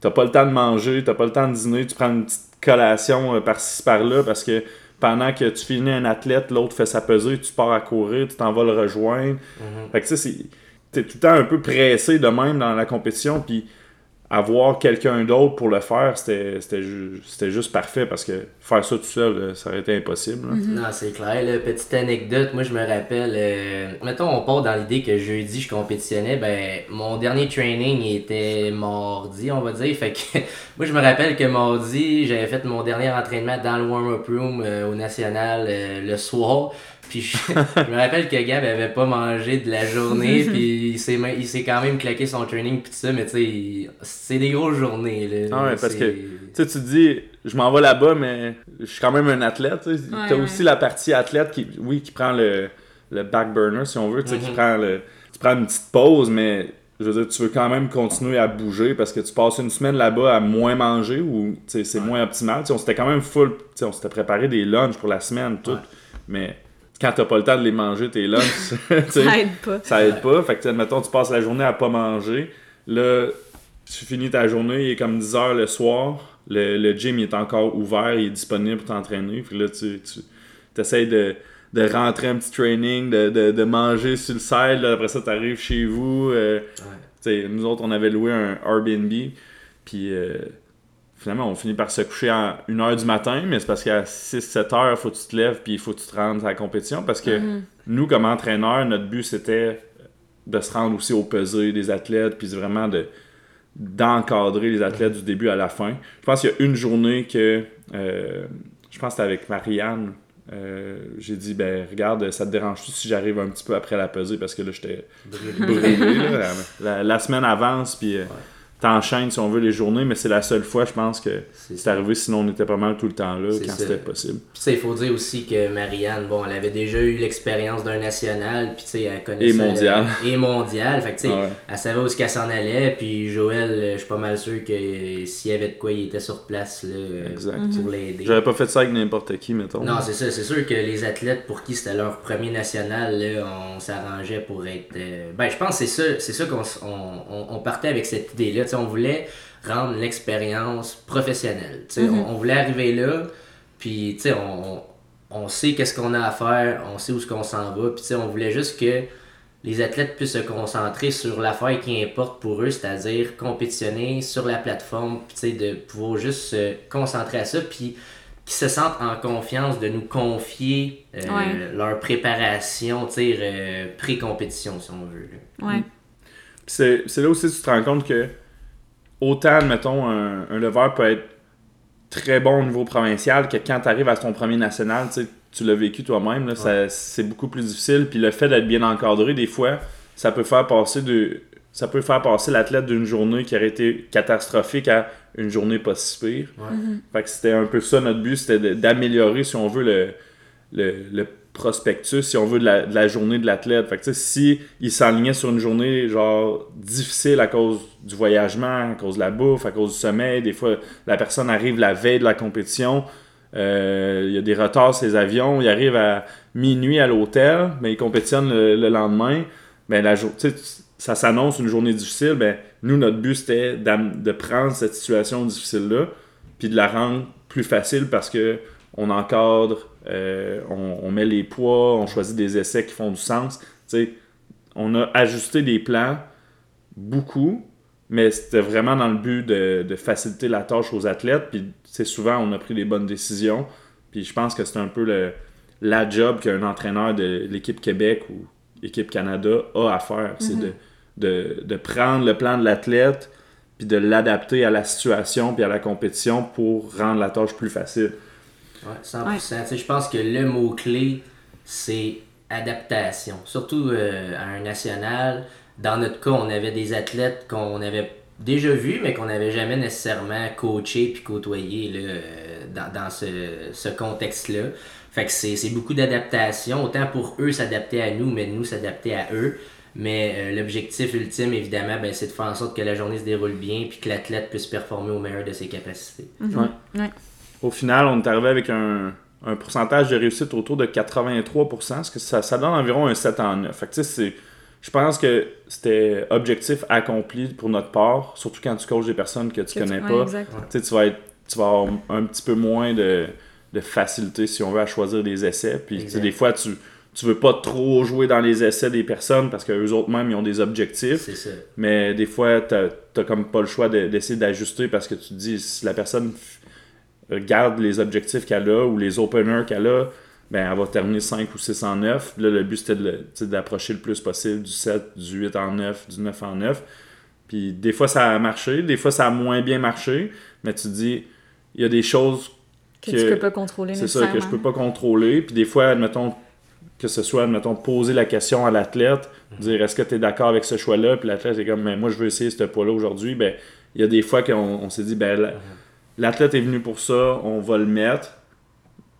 T'as pas le temps de manger, t'as pas le temps de dîner, tu prends une petite collation euh, par-ci par-là parce que pendant que tu finis un athlète, l'autre fait sa pesée, tu pars à courir, tu t'en vas le rejoindre. Mm-hmm. Fait que tu sais, t'es tout le temps un peu pressé de même dans la compétition, puis avoir quelqu'un d'autre pour le faire, c'était juste parfait parce que faire ça tout seul, ça aurait été impossible. Mhm. Non, c'est clair. Petite anecdote, moi je me rappelle, euh, mettons on part dans l'idée que jeudi je compétitionnais, ben mon dernier training était mardi, on va dire. Fait que moi je me rappelle que mardi, j'avais fait mon dernier entraînement dans le warm-up room euh, au national euh, le soir. Puis je, me rappelle que Gab avait pas mangé de la journée, puis il s'est, il s'est quand même claqué son training, puis tout ça, mais tu sais, c'est des grosses journées. Là, ah ouais, parce que tu te dis, je m'en vais là-bas, mais je suis quand même un athlète. Tu as aussi la partie athlète qui, oui, qui prend le, le back burner, si on veut, tu sais, qui mhm. prend le. Tu prends une petite pause, mais je veux dire, tu veux quand même continuer à bouger parce que tu passes une semaine là-bas à moins manger ou c'est moins optimal. on s'était quand même full, on s'était préparé des lunchs pour la semaine, tout. Mais quand t'as pas le temps de les manger, tes lunchs, ça aide pas. Ça aide pas. Fait que, admettons, tu passes la journée à pas manger. Là, tu finis ta journée, il est comme 10 heures le soir. Le, le gym il est encore ouvert, il est disponible pour t'entraîner. Puis là, tu, tu essaies de, de, rentrer un petit training, de, de, de manger sur le side. Là, après ça, tu arrives chez vous. Euh, nous autres, on avait loué un Airbnb. Puis. Euh, finalement, on finit par se coucher à 1h du matin, mais c'est parce qu'à 6-7 heures, il faut que tu te lèves puis il faut que tu te rendes à la compétition. Parce que mhm. nous, comme entraîneurs, notre but, c'était de se rendre aussi au pesée des athlètes, puis vraiment de d'encadrer les athlètes du début à la fin. Je pense qu'il y a une journée que, euh, je pense que c'était avec Marianne, euh, j'ai dit, ben regarde, ça te dérange si j'arrive un petit peu après la pesée, parce que là, j'étais brûlé. la, semaine avance, puis... Euh, t'enchaînes, si on veut, les journées, mais c'est la seule fois, je pense, que c'est arrivé. Sinon, on était pas mal tout le temps là quand c'était possible. Puis, il faut dire aussi que Marianne, bon, elle avait déjà eu l'expérience d'un national, puis, tu sais, elle connaissait. Et mondial. et mondial. Fait que, tu sais, elle savait où ce qu'elle s'en allait. Puis, Joël, je suis pas mal sûr que s'il y avait de quoi, il était sur place, là, pour l'aider. J'aurais pas fait ça avec n'importe qui, mettons. Non, c'est ça. C'est sûr que les athlètes pour qui c'était leur premier national, là, on s'arrangeait pour être. Euh, ben, je pense que c'est ça, c'est ça qu'on on, on partait avec cette idée-là on voulait rendre l'expérience professionnelle. Mhm. on, voulait arriver là, puis on, on sait qu'est-ce qu'on a à faire, on sait où ce qu'on s'en va, puis on voulait juste que les athlètes puissent se concentrer sur l'affaire qui importe pour eux, c'est-à-dire compétitionner sur la plateforme, puis de pouvoir juste se concentrer à ça, puis qu'ils se sentent en confiance de nous confier euh, leur préparation, euh, pré-compétition, si on veut. Ouais. C'est là aussi que tu te rends compte que autant, mettons, un, un leveur peut être très bon au niveau provincial que quand tu arrives à ton premier national, tu sais, tu l'as vécu toi-même, c'est beaucoup plus difficile. Puis le fait d'être bien encadré, des fois, ça peut faire passer de. Ça peut faire passer l'athlète d'une journée qui aurait été catastrophique à une journée pas si pire. Ouais. Fait que c'était un peu ça notre but, c'était d'améliorer, si on veut, le, le, le prospectus, si on veut, de la, journée de l'athlète. Fait que si il s'enlignait sur une journée, genre, difficile à cause du voyagement, à cause de la bouffe, à cause du sommeil, des fois, la personne arrive la veille de la compétition, euh, il y a des retards sur les avions, il arrive à minuit à l'hôtel, mais il compétitionne le, le lendemain, ben la ça s'annonce une journée difficile, ben nous, notre but, c'était de prendre cette situation difficile-là, puis de la rendre plus facile parce que on encadre, euh, on, on met les poids, on choisit des essais qui font du sens. On a ajusté des plans beaucoup, mais c'était vraiment dans le but de, de faciliter la tâche aux athlètes. Puis c'est souvent on a pris les bonnes décisions. Puis je pense que c'est un peu le, la job qu'un entraîneur de l'équipe Québec ou l'équipe Canada a à faire. C'est de, de, de prendre le plan de l'athlète puis de l'adapter à la situation puis à la compétition pour rendre la tâche plus facile. Ouais, 100%. Tu sais, Je pense que le mot-clé, c'est adaptation. Surtout euh, à un national. Dans notre cas, on avait des athlètes qu'on avait déjà vus, mais qu'on n'avait jamais nécessairement coaché puis côtoyé là, euh, dans, dans ce, ce contexte-là. Fait que c'est c'est beaucoup d'adaptation, autant pour eux s'adapter à nous, mais nous s'adapter à eux. Mais euh, l'objectif ultime, évidemment, ben, c'est de faire en sorte que la journée se déroule bien puis que l'athlète puisse performer au meilleur de ses capacités. Ouais. Ouais. Au final, on est arrivé avec un, un pourcentage de réussite autour de 83%, ce que ça, ça donne environ un 7 en 9. Fait que, tu sais, c'est- je pense que c'était objectif accompli pour notre part, surtout quand tu coaches des personnes que tu Que tu- connais pas. Tu tu vas, être, tu vas avoir un petit peu moins de, de facilité, si on veut, à choisir des essais. Puis, tu des fois, tu tu veux pas trop jouer dans les essais des personnes parce qu'eux autres même, ils ont des objectifs. C'est ça. Mais des fois, t'as t'as comme pas le choix de- d'essayer d'ajuster parce que tu te dis, si la personne garde les objectifs qu'elle a ou les openers qu'elle a, ben elle va terminer 5 ou 6 en 9. Là, le but, c'était d'approcher le plus possible du 7, du 8 en 9, du 9 en 9. Puis des fois, ça a marché, des fois, ça a moins bien marché, mais tu te dis, il y a des choses Que, que- tu peux pas contrôler c'est ça que je peux pas contrôler. Puis des fois, admettons, que ce soit, admettons, poser la question à l'athlète, dire est-ce que tu es d'accord avec ce choix-là, puis l'athlète est comme, mais moi je veux essayer ce poids-là aujourd'hui. Ben, il y a des fois qu'on on s'est dit, ben, la- l'athlète est venu pour ça, on va le mettre,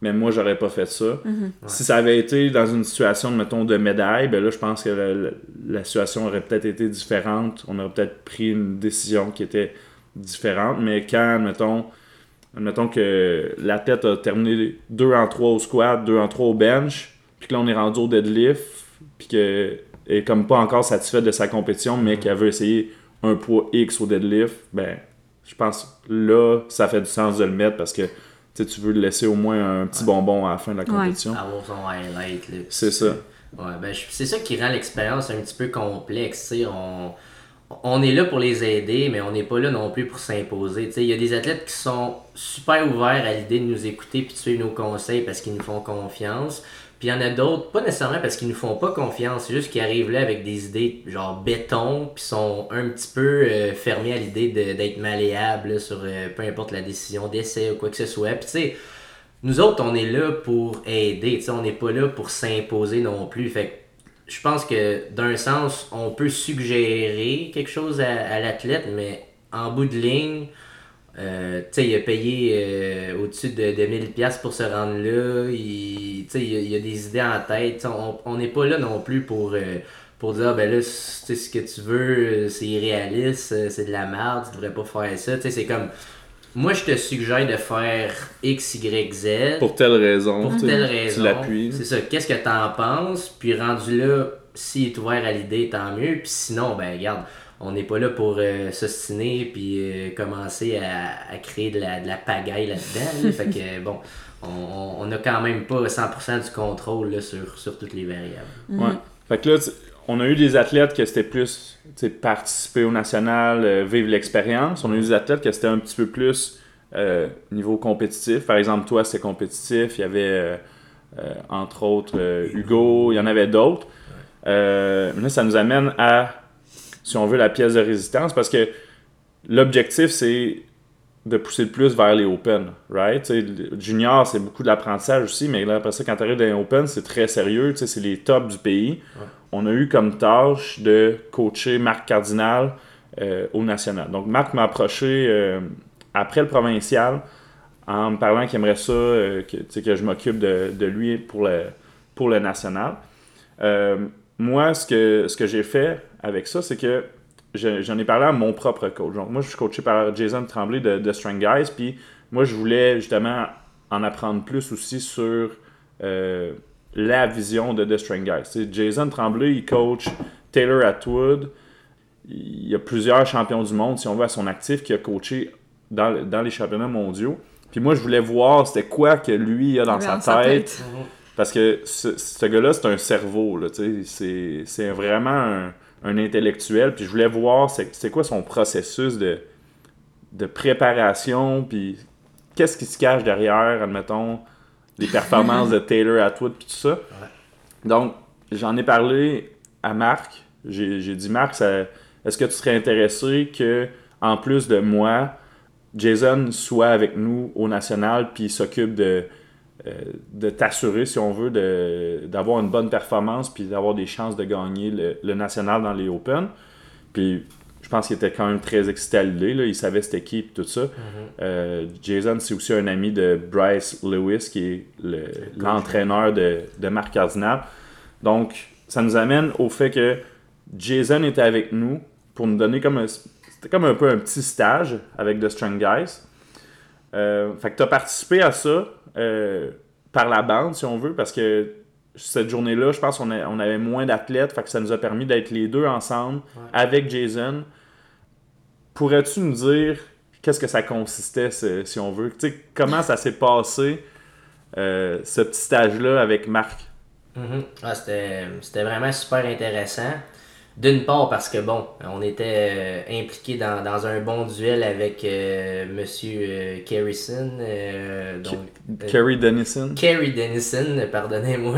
mais moi j'aurais pas fait ça. Si ça avait été dans une situation, mettons, de médaille, ben là je pense que la, la- la situation aurait peut-être été différente. On aurait peut-être pris une décision qui était différente, mais quand, mettons, Admettons que l'athlète a terminé 2 en 3 au squat, 2 en 3 au bench, puis que là on est rendu au deadlift, puis que est comme pas encore satisfait de sa compétition, mais qu'elle veut essayer un poids X au deadlift, ben je pense là ça fait du sens de le mettre parce que tu veux le laisser au moins un petit bonbon à la fin de la compétition. Avoir son highlight. C'est ça. Ouais, ben, c'est ça qui rend l'expérience un petit peu complexe. tu sais, On, on est là pour les aider, mais on n'est pas là non plus pour s'imposer. tu sais. Il y a des athlètes qui sont super ouverts à l'idée de nous écouter puis de suivre nos conseils parce qu'ils nous font confiance. Puis il y en a d'autres, pas nécessairement parce qu'ils nous font pas confiance, c'est juste qu'ils arrivent là avec des idées genre béton, puis sont un petit peu euh, fermés à l'idée d'être malléables sur euh, peu importe la décision d'essai ou quoi que ce soit. Puis tu sais, nous autres, on est là pour aider, tu sais, on n'est pas là pour s'imposer non plus. Fait que je pense que d'un sens, on peut suggérer quelque chose à l'athlète, mais en bout de ligne, euh, tu sais, il a payé euh, au-dessus de, de 1000$ piastres pour se rendre là. Il, tu sais, il, a, il a des idées en tête. Tu On n'est pas là non plus pour, euh, pour dire, Ah, ben là, tu ce que tu veux, euh, c'est irréaliste, c'est de la merde, tu devrais pas faire ça. Tu sais, c'est comme, moi, je te suggère de faire X, Y, Z. Pour telle raison, Pour tu telle tu raison. l'appuies. C'est ça. Qu'est-ce que t'en penses? Puis rendu là, s'il est ouvert à l'idée, tant mieux. Puis sinon, ben regarde, on n'est pas là pour euh, s'ostiner puis euh, commencer à, à créer de la, de la pagaille là-dedans. là. fait que bon, on, on a quand même pas 100% du contrôle là, sur, sur toutes les variables. Ouais. Fait que là, on a eu des athlètes que c'était plus participer au national, euh, vivre l'expérience. On a eu des athlètes que c'était un petit peu plus euh, niveau compétitif. Par exemple, toi, c'était compétitif. Il y avait, euh, euh, entre autres, euh, Hugo. Il y en avait d'autres. Euh, mais là, ça nous amène à, si on veut, la pièce de résistance parce que l'objectif, c'est de pousser le plus vers les Open, right? T'sais, junior, c'est beaucoup de l'apprentissage aussi, mais là, après ça, quand tu arrives dans les Open, c'est très sérieux, c'est les tops du pays. Ouais. On a eu comme tâche de coacher Marc Cardinal euh, au national. Donc, Marc m'a approché euh, après le provincial en me parlant qu'il aimerait ça, euh, que, que je m'occupe de, de lui pour le, pour le national. Moi, ce que, ce que j'ai fait avec ça, c'est que je- j'en ai parlé à mon propre coach. Donc, moi, je suis coaché par Jason Tremblay de, de Strength Guys, puis moi, je voulais justement en apprendre plus aussi sur euh, la vision de The Strength Guys. Jason Tremblay, il coach Taylor Atwood. Il y a plusieurs champions du monde, si on veut, à son actif, qui a coaché dans, dans les championnats mondiaux. Puis moi, je voulais voir c'était quoi que lui il a dans sa tête. tête. Parce que ce, ce gars-là, c'est un cerveau, c'est vraiment un, un intellectuel. Puis je voulais voir c'est, quoi son processus de, de préparation, puis qu'est-ce qui se cache derrière, admettons, les performances de Taylor Atwood, puis tout ça. Donc, j'en ai parlé à Marc. J'ai, dit, Marc, est-ce que tu serais intéressé que, en plus de moi, Jason soit avec nous au national, puis il s'occupe de, de t'assurer, si on veut, d'avoir une bonne performance, puis d'avoir des chances de gagner le, le national dans les Open. Puis je pense qu'il était quand même très excité à l'idée, il savait qui, puis tout ça. Euh, Jason, c'est aussi un ami de Bryce Lewis, qui est le- l'entraîneur de, de Marc Cardinal. Donc, ça nous amène au fait que Jason était avec nous pour nous donner comme un, c'était comme un peu un petit stage avec The Strong Guys. Euh, fait que tu as participé à ça euh, par la bande, si on veut, parce que cette journée-là, je pense qu'on on avait moins d'athlètes, fait que ça nous a permis d'être les deux ensemble avec Jason. Pourrais-tu nous dire qu'est-ce que ça consistait, si on veut? Tu sais, comment ça s'est passé, euh, ce petit stage-là avec Marc? Mhm. Ah, c'était vraiment super intéressant. D'une part parce que bon, on était euh, impliqué dans, dans un bon duel avec euh, Monsieur euh, Carrison, euh, donc euh, Kerry Dennison? Kerry Dennison, pardonnez-moi.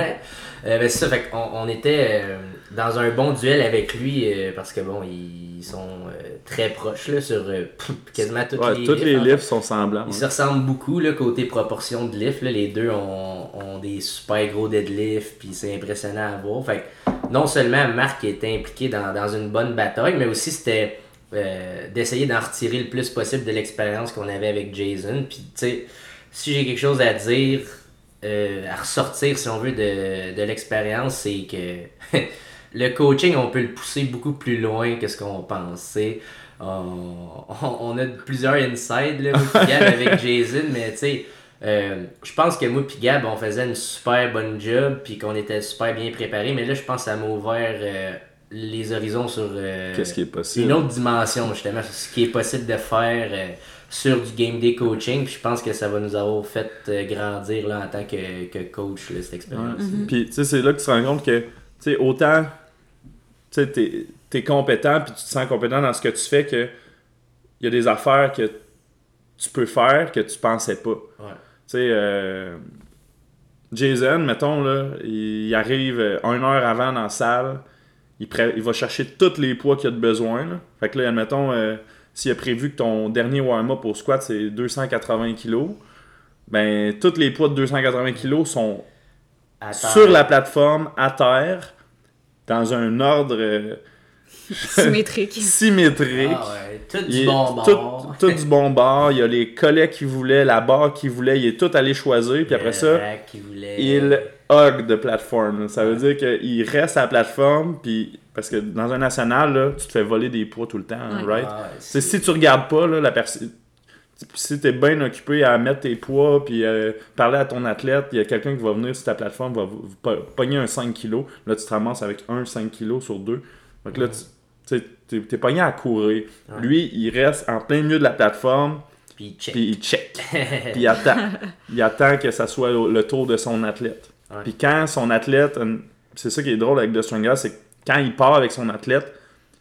Euh, ben, c'est ça, fait qu'on on était euh, dans un bon duel avec lui euh, parce que bon, ils sont euh, très proches là, sur euh, quasiment toutes Ouais, les toutes les lifts, sont semblants. ils ouais. se ressemblent beaucoup là, côté proportion de lift. Là, les deux ont, ont des super gros deadlifts, puis c'est impressionnant à voir. Fait que non seulement Marc était impliqué dans, dans une bonne bataille, mais aussi c'était euh, d'essayer d'en retirer le plus possible de l'expérience qu'on avait avec Jason. Puis tu sais, si j'ai quelque chose à dire, euh, à ressortir si on veut de, de l'expérience, c'est que le coaching, on peut le pousser beaucoup plus loin que ce qu'on pensait. On, on- on a plusieurs insides là, avec Jason, mais tu sais, euh, je pense que moi puis Gab, on faisait une super bonne job, puis qu'on était super bien préparés, mais là, je pense que ça m'a ouvert euh, les horizons sur euh, Qu'est-ce qui est possible? une autre dimension, justement, sur ce qui est possible de faire euh, sur du game day coaching, puis je pense que ça va nous avoir fait euh, grandir là, en tant que, que coach, là, cette expérience. Ouais. Puis, tu sais, c'est là que tu te rends compte que, tu sais, autant, tu sais, t'es, t'es compétent, puis tu te sens compétent dans ce que tu fais, que il y a des affaires que tu peux faire que tu pensais pas. Ouais. Tu sais, euh, Jason, mettons, là, il, arrive euh, une heure avant dans la salle, il, pré- il va chercher tous les poids qu'il a de besoin. Là. Fait que là, admettons, euh, s'il a prévu que ton dernier warm-up au squat, c'est 280 kg, ben, tous les poids de 280 kg sont sur la plateforme, à terre, dans un ordre Symétrique. symétrique. Ah ouais, tout Il du est bon bord. Tout, tout du bon bord. Il y a les collets qu'il voulait, la barre qu'il voulait. Il est tout allé choisir. Puis après Le ça, voulait. il hug de plateforme. Ça veut dire qu'il reste à la plateforme. Puis, parce que dans un national, là, tu te fais voler des poids tout le temps. hein, Ouais. right? Ah si tu regardes pas, là, la personne. Si tu es bien occupé à mettre tes poids puis euh, parler à ton athlète, il y a quelqu'un qui va venir sur ta plateforme, va pogner un 5 kg. Là, tu te ramasses avec un 5 kg sur deux. Donc là, tu t'es t'es pogné à courir. Ouais. Lui, il reste en plein milieu de la plateforme, Puis check. puis il check. puis il attend. Il attend que ça soit le tour de son athlète. Ouais. Puis quand son athlète, c'est ça qui est drôle avec The Strongest, c'est que quand il part avec son athlète,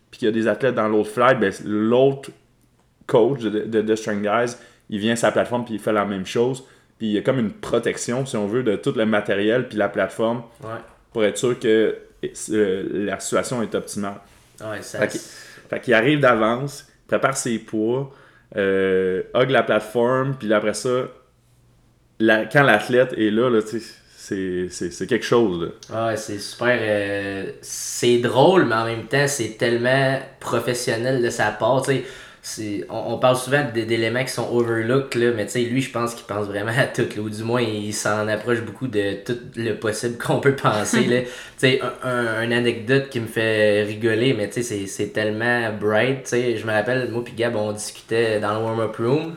puis qu'il y a des athlètes dans l'autre flight, ben, l'autre coach de, The Strong Guys, il vient sur la plateforme puis il fait la même chose. Puis il y a comme une protection, si on veut, de tout le matériel puis la plateforme Ouais. pour être sûr que euh, la situation est optimale. Ouais, ça. Fait qu'il arrive d'avance, prépare ses poids, euh, hug la plateforme, puis après ça, la- quand l'athlète est là, là tu sais, c'est- quelque chose. là. Ah Ouais, c'est super. euh, c'est drôle, mais en même temps, c'est tellement professionnel de sa part. On, on parle souvent d'éléments qui sont overlooked, là, mais tu sais, lui, je pense qu'il pense vraiment à tout, là, ou du moins, il s'en approche beaucoup de tout le possible qu'on peut penser. là. Tu sais, un, un- une anecdote qui me fait rigoler, mais tu sais, c'est- c'est tellement bright. tu sais. Je me rappelle, moi puis Gab, on discutait dans le warm-up room,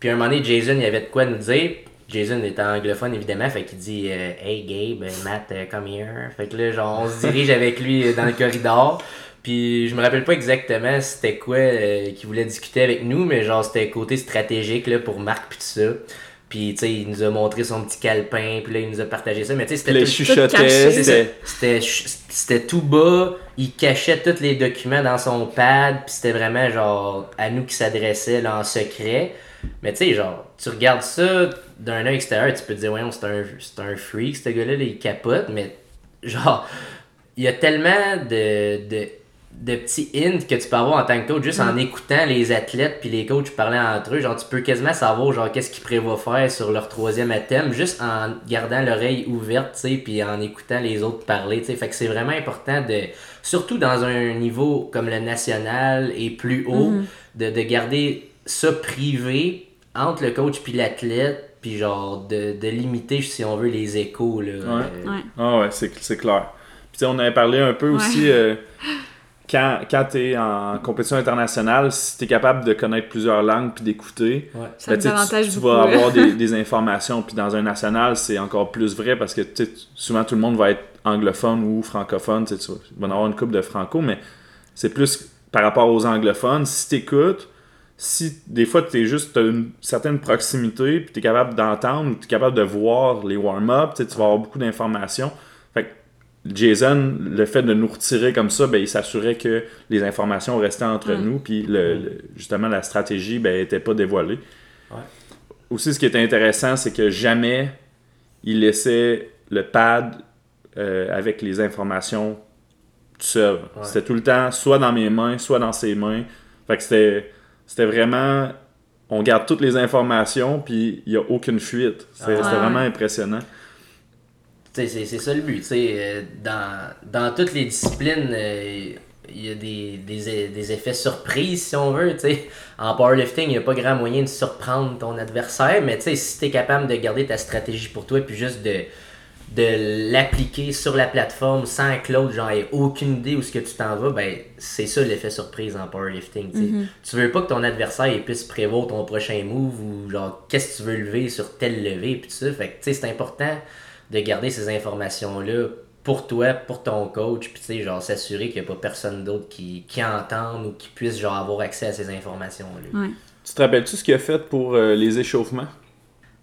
puis un moment donné, Jason, il avait de quoi nous dire. Jason est anglophone évidemment, fait qu'il dit euh, Hey Gabe, Matt, euh, come here. Fait que là, genre, on se dirige avec lui euh, dans le corridor. Puis je me rappelle pas exactement c'était quoi euh, qu'il voulait discuter avec nous, mais genre c'était côté stratégique là, pour Marc pis tout ça. Puis tu sais, il nous a montré son petit calepin, puis là il nous a partagé ça, mais tu sais, c'était tout- chuchotait, c'était. C'était tout bas, il cachait tous les documents dans son pad, puis c'était vraiment genre à nous qui s'adressait là, en secret. Mais tu sais, genre, tu regardes ça d'un œil extérieur, tu peux te dire, ouais, c'est un, c'est un freak, ce gars-là, là, il capote, mais genre, il y a tellement de, de, de petits hints que tu peux avoir en tant que coach juste en écoutant les athlètes puis les coachs parler entre eux. Genre, tu peux quasiment savoir genre qu'est-ce qu'ils prévoient faire sur leur troisième thème juste en gardant l'oreille ouverte, tu sais, puis en écoutant les autres parler, tu sais. Fait que c'est vraiment important de, surtout dans un niveau comme le national et plus haut, de, de garder ça privé entre le coach puis l'athlète, puis genre de, de limiter, si on veut, les échos, là. Ouais. Euh, Ouais. Ah ouais, c'est c'est clair. Puis tu sais, on avait parlé un peu Ouais. aussi euh, quand, quand tu es en compétition internationale, si tu es capable de connaître plusieurs langues puis d'écouter, ouais. Ben, tu tu, vas avoir des, des informations. Puis dans un national, c'est encore plus vrai parce que souvent tout le monde va être anglophone ou francophone. Tu vas- il va y en avoir une coupe de franco, mais c'est plus par rapport aux anglophones. Si tu écoutes, si des fois tu es juste t'as une certaine proximité, puis tu es capable d'entendre ou tu es capable de voir les warm-up, tu sais, tu vas avoir beaucoup d'informations. Jason, le fait de nous retirer comme ça, ben, il s'assurait que les informations restaient entre Mm. nous, puis le, le- justement la stratégie ben, était pas dévoilée. Ouais. Aussi, ce qui est intéressant, c'est que jamais il laissait le pad euh, avec les informations tout seul. Ouais. C'était tout le temps soit dans mes mains, soit dans ses mains. Fait que c'était, c'était vraiment. On garde toutes les informations, puis il n'y a aucune fuite. C'est- Ah. C'était Ouais. vraiment impressionnant. C'est c'est ça le but. euh, dans, dans toutes les disciplines, euh, il y a des, des, des effets surprises, si on veut. En powerlifting, il n'y a pas grand moyen de surprendre ton adversaire, mais si tu es capable de garder ta stratégie pour toi puis juste de, de l'appliquer sur la plateforme sans que l'autre genre, ait aucune idée où ce que tu t'en vas, ben c'est ça l'effet surprise en powerlifting. tu sais. Tu veux pas que ton adversaire il puisse prévoir ton prochain move ou genre qu'est-ce que tu veux lever sur tel levé puis tout ça. Fait que tu sais, c'est important de garder ces informations-là pour toi, pour ton coach, puis tu sais, genre s'assurer qu'il n'y a pas personne d'autre qui, qui entende ou qui puisse genre avoir accès à ces informations-là. Ouais. Tu te rappelles-tu ce qu'il a fait pour euh, les échauffements?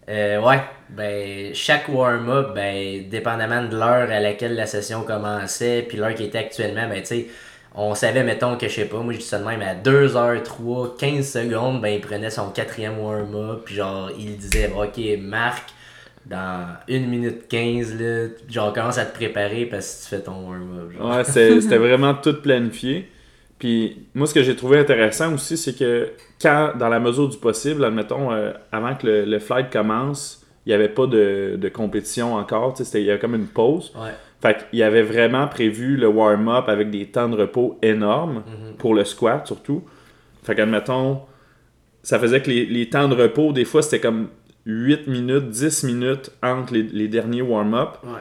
Euh, ouais, ben chaque warm-up, ben dépendamment de l'heure à laquelle la session commençait, puis l'heure qui était actuellement, ben tu sais, on savait, mettons que je sais pas, moi je dis ça de même, à 2h03, 15 secondes, ben il prenait son quatrième warm-up, puis genre il disait, ok, Marc, dans 1 minute 15, là, genre commence à te préparer parce que tu fais ton warm-up. Ouais, c'était vraiment tout planifié. Puis moi, ce que j'ai trouvé intéressant aussi, c'est que quand, dans la mesure du possible, admettons, euh, avant que le, le flight commence, il n'y avait pas de, de compétition encore. tu sais, c'était- Il y avait comme une pause. Ouais. Fait qu'il avait vraiment prévu le warm-up avec des temps de repos énormes pour le squat surtout. Fait qu'admettons, ça faisait que les, les temps de repos, des fois, c'était comme 8 minutes, 10 minutes entre les, les derniers warm-up Ouais.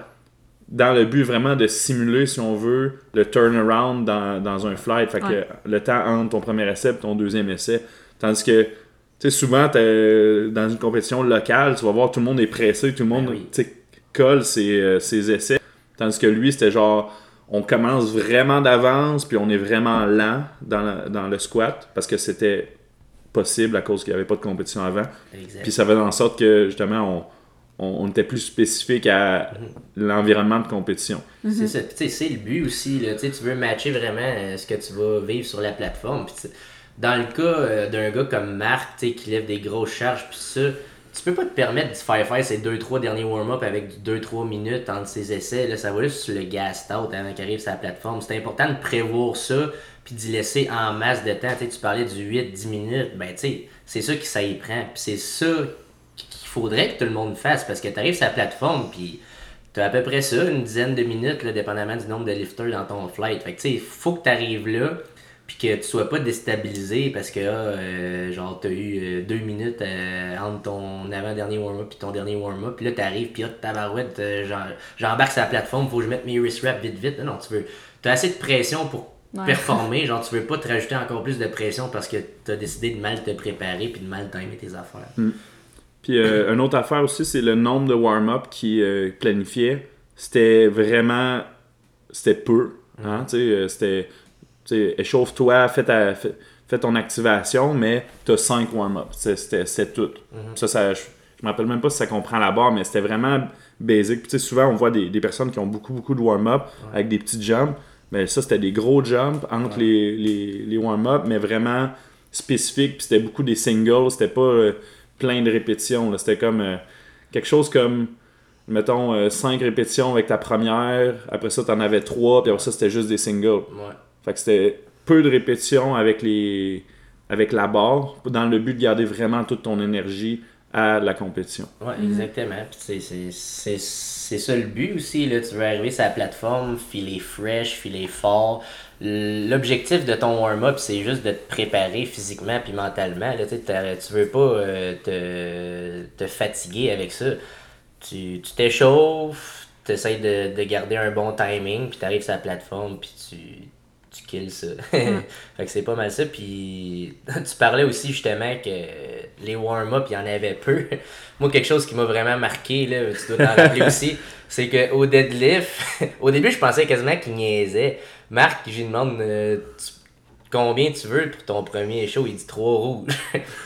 dans le but vraiment de simuler, si on veut, le turnaround dans, dans un flight. Fait que le temps entre ton premier essai et ton deuxième essai. Tandis que, tu sais, souvent, t'es dans une compétition locale, tu vas voir tout le monde est pressé, tout le monde Ben oui. colle ses, euh, ses essais. Tandis que lui, c'était genre, on commence vraiment d'avance, puis on est vraiment lent dans, la- dans le squat, parce que c'était possible à cause qu'il n'y avait pas de compétition avant. Exact. Puis ça faisait en sorte que, justement, on, on, on était plus spécifique à l'environnement de compétition. C'est ça. Puis, tu sais, c'est le but aussi. Là. Tu veux matcher vraiment euh, ce que tu vas vivre sur la plateforme. Puis, dans le cas euh, d'un gars comme Marc, tu sais, qui lève des grosses charges, puis ça, tu peux pas te permettre de faire faire ces 2-3 derniers warm-up avec 2-3 minutes entre ces essais. Là, ça va juste sur le gas out avant qu'il arrive sur la plateforme. C'est important de prévoir ça puis d'y laisser en masse de temps. tu parlais du 8-10 minutes. Ben, c'est ça qui ça y prend. Puis c'est ça qu'il faudrait que tout le monde fasse parce que tu arrives sur la plateforme puis tu as à peu près ça, une dizaine de minutes, dépendamment du nombre de lifters dans ton flight. Fait que, tu sais, il faut que tu arrives là puis que tu sois pas déstabilisé parce que ah, euh, genre t'as eu euh, deux minutes euh, entre ton avant-dernier warm-up et ton dernier warm-up, puis là t'arrives, puis là tabarouette, j'embarque sur la plateforme, faut que je mette mes wrist wraps vite vite. Non, tu veux. T'as assez de pression pour performer, genre tu veux pas te rajouter encore plus de pression parce que t'as décidé de mal te préparer puis de mal timer tes affaires. Hmm. Puis une autre affaire aussi, c'est le nombre de warm-up qui planifiait. C'était vraiment. C'était peu. Hein, tu sais, c'était échauffe-toi, fais, ton activation, mais tu as 5 warm-up. C'est tout. Mhm. Ça, ça, je me rappelle même pas si ça comprend la barre, mais c'était vraiment basic. souvent, on voit des, personnes qui ont beaucoup, beaucoup de warm-up avec des petits jumps. Mais ça, c'était des gros jumps entre les, les, warm-up, mais vraiment spécifiques. Puis c'était beaucoup des singles. C'était pas euh, plein de répétitions. C'était comme euh, quelque chose comme mettons 5 euh, répétitions avec ta première, après ça tu en avais 3, puis après ça c'était juste des singles. Fait que c'était peu de répétitions avec les avec la barre dans le but de garder vraiment toute ton énergie à la compétition. Oui, exactement. C'est ça le but aussi. Là. Tu veux arriver sur la plateforme, filer fresh, filer fort. L'objectif de ton warm-up, c'est juste de te préparer physiquement puis mentalement. Là. Tu veux pas euh, te, te, fatiguer avec ça. Tu t'échauffes, tu essaies de, de, garder un bon timing, puis tu arrives sur la plateforme, puis tu kills ça. fait que c'est pas mal ça. Puis tu parlais aussi justement que les warm-up, il y en avait peu. Moi, quelque chose qui m'a vraiment marqué, là, tu dois t'en rappeler aussi, c'est qu'au deadlift, au début, je pensais quasiment qu'il niaisait. Marc, je lui demande euh, combien tu veux pour ton premier show, il dit 3 rouges.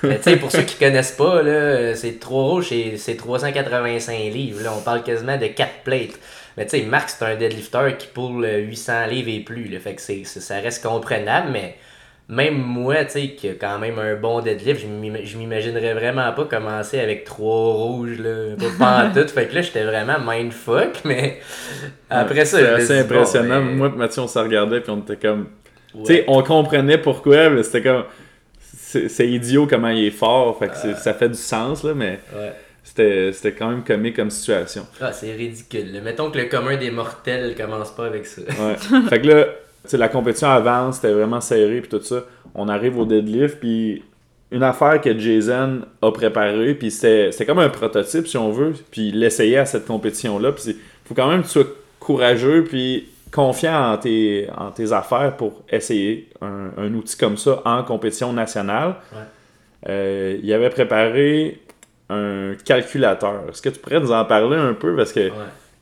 tu sais, pour ceux qui connaissent pas, là, c'est 3 rouges, c'est 385 livres. Là, on parle quasiment de 4 plates. Mais tu sais, Marc, c'est un deadlifter qui pull 800 livres et plus. Là, fait que c'est, ça reste comprenable, mais même moi, tu sais, qui a quand même un bon deadlift, je m'imaginerais vraiment pas commencer avec trois rouges, là, pas en tout. Fait que là, j'étais vraiment mindfuck, mais après ça, c'est assez impressionnant. Moi et Mathieu, on s'en regardait, puis on était comme. Tu sais, on comprenait pourquoi, mais c'était comme. C'est idiot comment il est fort, fait que ça fait du sens, là, mais. Ouais. C'était quand même comique comme situation. Ah, c'est ridicule. Mettons que le commun des mortels commence pas avec ça. Ouais. fait que là, la compétition avance, c'était vraiment serré, puis tout ça. On arrive au deadlift, puis une affaire que Jason a préparée, puis c'était comme un prototype, si on veut, puis l'essayer à cette compétition-là. Puis il faut quand même que tu sois courageux, puis confiant en tes, en tes affaires pour essayer un, un outil comme ça en compétition nationale. Ouais. Euh, il avait préparé un calculateur. Est-ce que tu pourrais nous en parler un peu? Parce que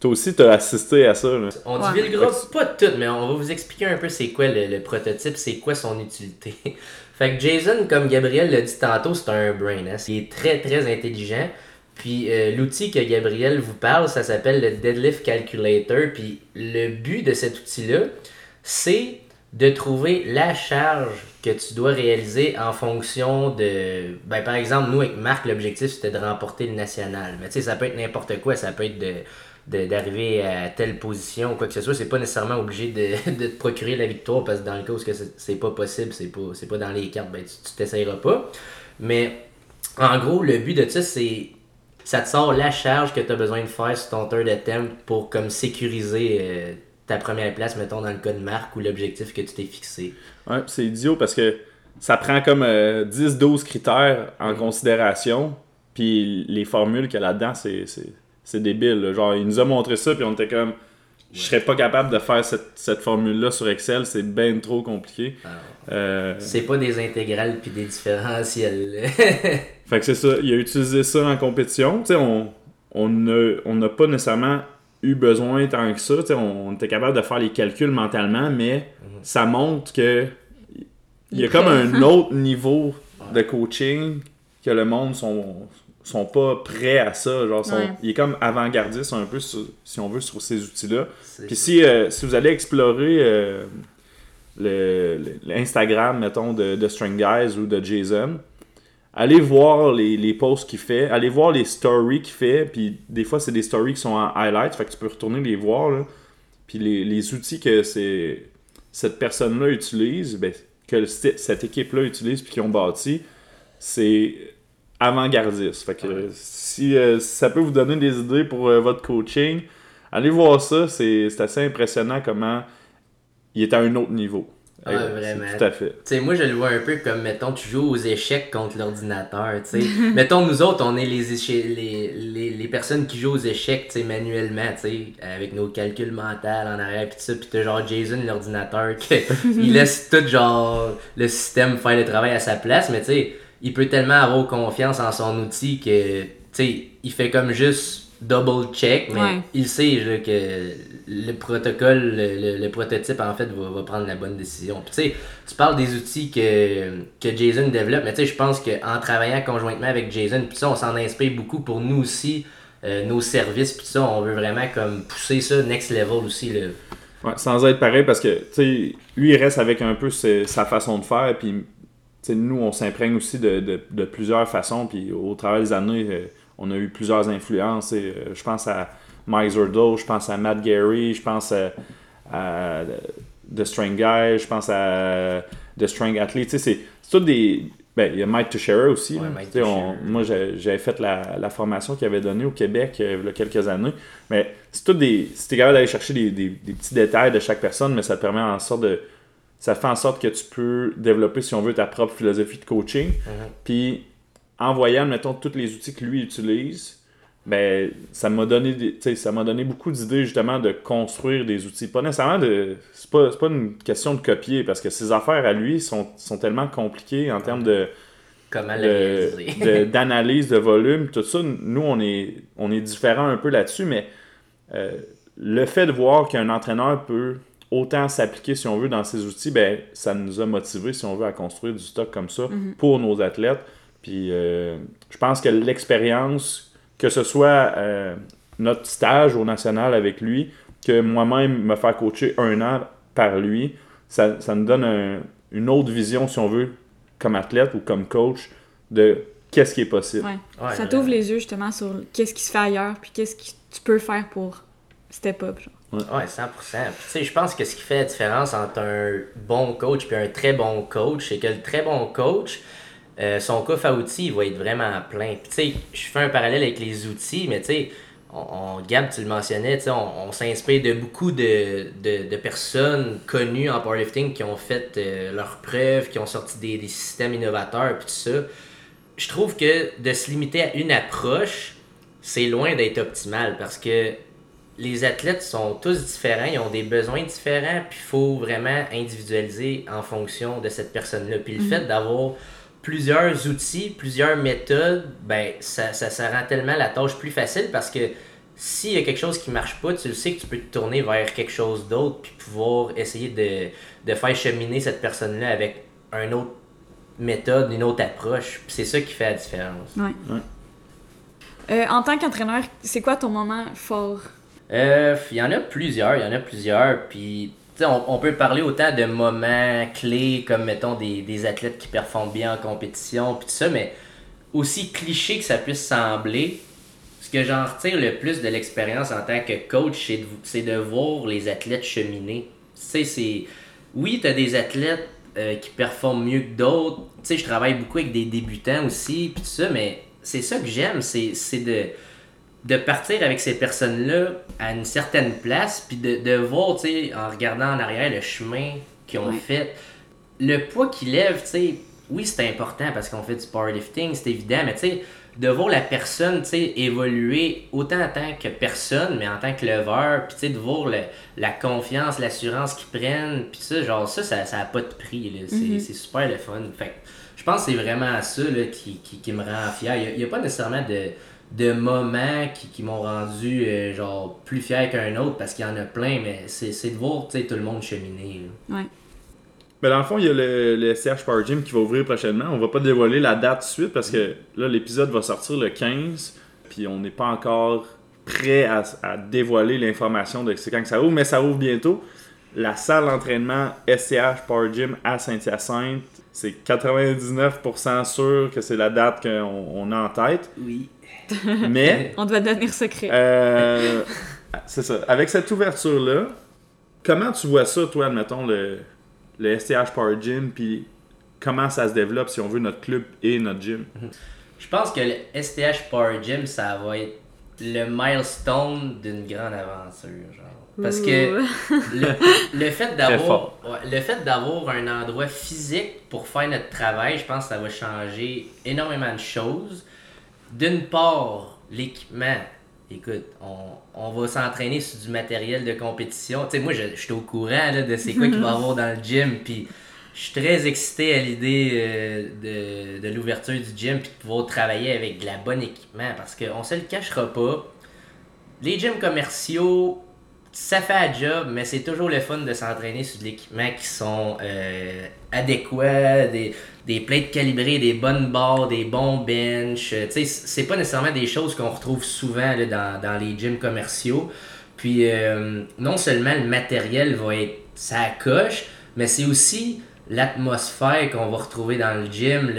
toi aussi, tu as assisté à ça. On dit le gros, pas tout, mais on va vous expliquer un peu c'est quoi le, prototype, c'est quoi son utilité. fait que Jason, comme Gabriel l'a dit tantôt, c'est un brain. Hein? Il est très, très intelligent. Puis euh, l'outil que Gabriel vous parle, ça s'appelle le Deadlift Calculator. Puis le but de cet outil-là, c'est de trouver la charge que tu dois réaliser en fonction de. Ben, par exemple, nous, avec Marc, l'objectif, c'était de remporter le national. Mais tu sais, ça peut être n'importe quoi. Ça peut être de d'arriver à telle position ou quoi que ce soit, c'est pas nécessairement obligé de, de, te procurer la victoire parce que dans le cas où c'est pas possible, c'est pas, pas dans les cartes, ben tu t'essayeras pas. Mais en gros, le but de ça, c'est ça te sort la charge que tu as besoin de faire sur ton third attempt pour comme sécuriser euh, ta première place, mettons, dans le cas de marque ou l'objectif que tu t'es fixé. Ouais, c'est idiot parce que ça prend comme 10-12 euh, critères en considération. Puis les formules qu'il y a là-dedans, c'est débile. Genre, il nous a montré ça, puis on était comme. Je serais pas capable de faire cette, formule-là sur Excel, c'est bien trop compliqué. Ah. Euh, c'est pas des intégrales puis des différentiels. fait que c'est ça, il a utilisé ça en compétition. Tu sais, on n'a on pas nécessairement eu besoin tant que ça. On, était capable de faire les calculs mentalement, mais mhm. ça montre que il y a comme un autre niveau de coaching que le monde sont sont pas prêts à ça. Genre, Il est comme avant-gardiste un peu, si on veut, sur ces outils-là. Puis si, euh, si vous allez explorer euh, l'Instagram, mettons, de, de String Guys ou de Jason, allez voir les, les posts qu'il fait, allez voir les stories qu'il fait, puis des fois c'est des stories qui sont en highlights, fait que tu peux retourner les voir, là. puis les, les outils que c'est cette personne-là utilise, ben, que cette équipe-là utilise puis qu'ils ont bâti, c'est avant-gardiste. Fait que si, euh, ça peut vous donner des idées pour euh, votre coaching, allez voir ça, c'est assez impressionnant comment il est à un autre niveau. Ouais, vraiment. Tout à fait. sais moi, je le vois un peu comme, mettons, tu joues aux échecs contre l'ordinateur. sais mettons, nous autres, on est les, les, les, les personnes qui jouent aux échecs manuellement, sais avec nos calculs mentaux en arrière, pis ça. Puis t'as genre Jason, l'ordinateur, il laisse tout genre le système faire le travail à sa place, mais tu sais, il peut tellement avoir confiance en son outil que, tu sais, il fait comme juste double check, mais il sait que le protocole, le, prototype, en fait, va, prendre la bonne décision. tu sais, tu parles des outils que, que Jason développe, mais tu sais, je pense qu'en travaillant conjointement avec Jason, puis ça, on s'en inspire beaucoup pour nous aussi, euh, nos services, puis ça, on veut vraiment comme pousser ça next level aussi. Là. Ouais, sans être pareil, parce que, tu sais, lui, il reste avec un peu sa façon de faire, puis, nous, on s'imprègne aussi de, de, plusieurs façons, puis au travers des années, euh, on a eu plusieurs influences. Et, euh, je pense à Mike je pense à Matt Gary, je pense à, The String Guy, je pense à The String Athlete. C'est tout des. Ben, il y a Mike Teixeira aussi. moi, j'avais fait la, formation qu'il avait donnée au Québec euh, il y a quelques années. Mais c'est tout des. Si capable d'aller chercher des, petits détails de chaque personne, mais ça te permet en sorte de. Ça fait en sorte que tu peux développer, si on veut, ta propre philosophie de coaching. Mm-hmm. Puis en voyant, mettons, tous les outils que lui utilise, ben, ça m'a donné, ça m'a donné beaucoup d'idées justement de construire des outils. Pas nécessairement de. C'est pas, pas une question de copier parce que ses affaires à lui sont, sont tellement compliquées en termes de. Comment d'analyse de, volume, tout ça. Nous, on est, on est différent un peu là-dessus, mais euh, le fait de voir qu'un entraîneur peut autant s'appliquer, si on veut, dans ses outils, ben, ça nous a motivés, si on veut, à construire du stock comme ça mm-hmm. pour nos athlètes. Puis euh, je pense que l'expérience, que ce soit euh, notre stage au national avec lui, que moi-même me faire coacher un an par lui, ça, ça nous donne une autre vision, si on veut, comme athlète ou comme coach, de qu'est-ce qui est possible. Ouais. ça t'ouvre les yeux justement sur qu'est-ce qui se fait ailleurs, puis qu'est-ce que tu peux faire pour step up. Genre. Ouais, 100%. Puis, je pense que ce qui fait la différence entre un bon coach et un très bon coach, c'est que le très bon coach, euh, son coffre à outils, il va être vraiment plein. tu sais, je fais un parallèle avec les outils, mais tu sais, on, Gab, tu le mentionnais, on, on s'inspire de beaucoup de, de, personnes connues en powerlifting qui ont fait euh, leurs preuves, qui ont sorti des, des systèmes innovateurs, puis tout ça. Je trouve que de se limiter à une approche, c'est loin d'être optimal parce que les athlètes sont tous différents, ils ont des besoins différents, puis il faut vraiment individualiser en fonction de cette personne-là. Puis le mhm. fait d'avoir plusieurs outils, plusieurs méthodes, ben ça, ça, rend tellement la tâche plus facile parce que s'il y a quelque chose qui marche pas, tu le sais que tu peux te tourner vers quelque chose d'autre puis pouvoir essayer de, faire cheminer cette personne-là avec une autre méthode, une autre approche. C'est ça qui fait la différence. Ouais. Euh, en tant qu'entraîneur, c'est quoi ton moment fort? Euh, il y en a plusieurs, il y en a plusieurs. Puis on, peut parler autant de moments clés comme, mettons, des, athlètes qui performent bien en compétition, puis ça, mais aussi cliché que ça puisse sembler, ce que j'en retire le plus de l'expérience en tant que coach, c'est de, voir les athlètes cheminer. Tu c'est... Oui, tu as des athlètes euh, qui performent mieux que d'autres. Tu sais, je travaille beaucoup avec des débutants aussi, puis tout ça, mais c'est ça que j'aime, c'est de de partir avec ces personnes-là à une certaine place, puis de, de voir, tu sais, en regardant en arrière le chemin qu'ils ont fait, le poids qu'ils lèvent, tu sais, oui, c'est important parce qu'on fait du powerlifting, c'est évident, mais tu sais, de voir la personne, tu sais, évoluer autant en tant que personne, mais en tant que leveur, puis tu sais, de voir la confiance, l'assurance qu'ils prennent, puis ça, genre, ça, ça n'a pas de prix, là. C'est super le fun. Fait je pense que c'est vraiment ça, là, qui, qui, qui me rend fier. Il n'y a, pas nécessairement de de moments qui, qui m'ont rendu euh, genre plus fier qu'un autre parce qu'il y en a plein, mais c'est de voir tout le monde cheminer. Ouais. Ben dans le fond, il y a le, le CH Power Gym qui va ouvrir prochainement. On va pas dévoiler la date suite parce que là, l'épisode va sortir le 15, puis on n'est pas encore prêt à, à dévoiler l'information de c'est quand que ça ouvre, mais ça ouvre bientôt. la salle d'entraînement SCH Power Gym à Saint-Hyacinthe. C'est 99% sûr que c'est la date qu'on on a en tête. Oui. Mais, On doit devenir secret. euh, c'est ça. Avec cette ouverture-là, comment tu vois ça, toi, admettons, le, le STH Power Gym, puis comment ça se développe, si on veut, notre club et notre gym? Je pense que le STH Power Gym, ça va être le milestone d'une grande aventure. Genre. Parce que le, le fait d'avoir le fait d'avoir un endroit physique pour faire notre travail, je pense que ça va changer énormément de choses. D'une part, l'équipement. Écoute, on, on va s'entraîner sur du matériel de compétition. Tu sais, moi, je, suis au courant là, de c'est quoi qu'il va y avoir dans le gym. Puis je suis très excité à l'idée euh, de, de l'ouverture du gym puis de pouvoir travailler avec de la bonne équipement. Parce qu'on se le cachera pas. Les gyms commerciaux, ça fait un job, mais c'est toujours le fun de s'entraîner sur de l'équipement qui sont euh, adéquats, des, des plates calibrées, des bonnes barres, des bons benches. Euh, Tu sais, c'est pas nécessairement des choses qu'on retrouve souvent dans, les gyms commerciaux. Puis euh, non seulement le matériel va être ça coche, mais c'est aussi l'atmosphère qu'on va retrouver dans le gym.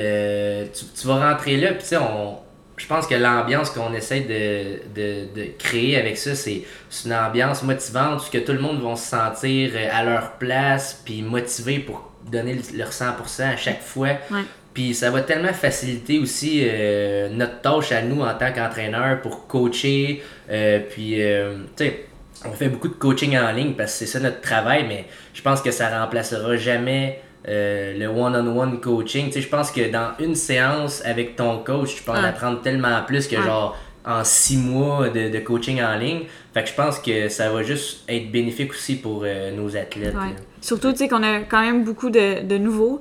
Tu, tu vas rentrer là, puis tu sais, on, je pense que l'ambiance qu'on essaie de, de, de créer avec ça, c'est une ambiance motivante où que tout le monde va se sentir euh, à leur place, puis motivé pour donner le- leur 100% à chaque fois. Ouais. Puis ça va tellement faciliter aussi euh, notre tâche à nous en tant qu'entraîneur pour coacher. euh, puis, euh, tu sais, on fait beaucoup de coaching en ligne parce que c'est ça notre travail, mais je pense que ça remplacera jamais euh, le one-on-one coaching. Tu sais, je pense que dans une séance avec ton coach, tu peux en Ouais. apprendre tellement plus que Ouais. genre en six mois de, de coaching en ligne. Fait que je pense que ça va juste être bénéfique aussi pour euh, nos athlètes. Ouais. Surtout, tu sais, qu'on a quand même beaucoup de, de nouveaux,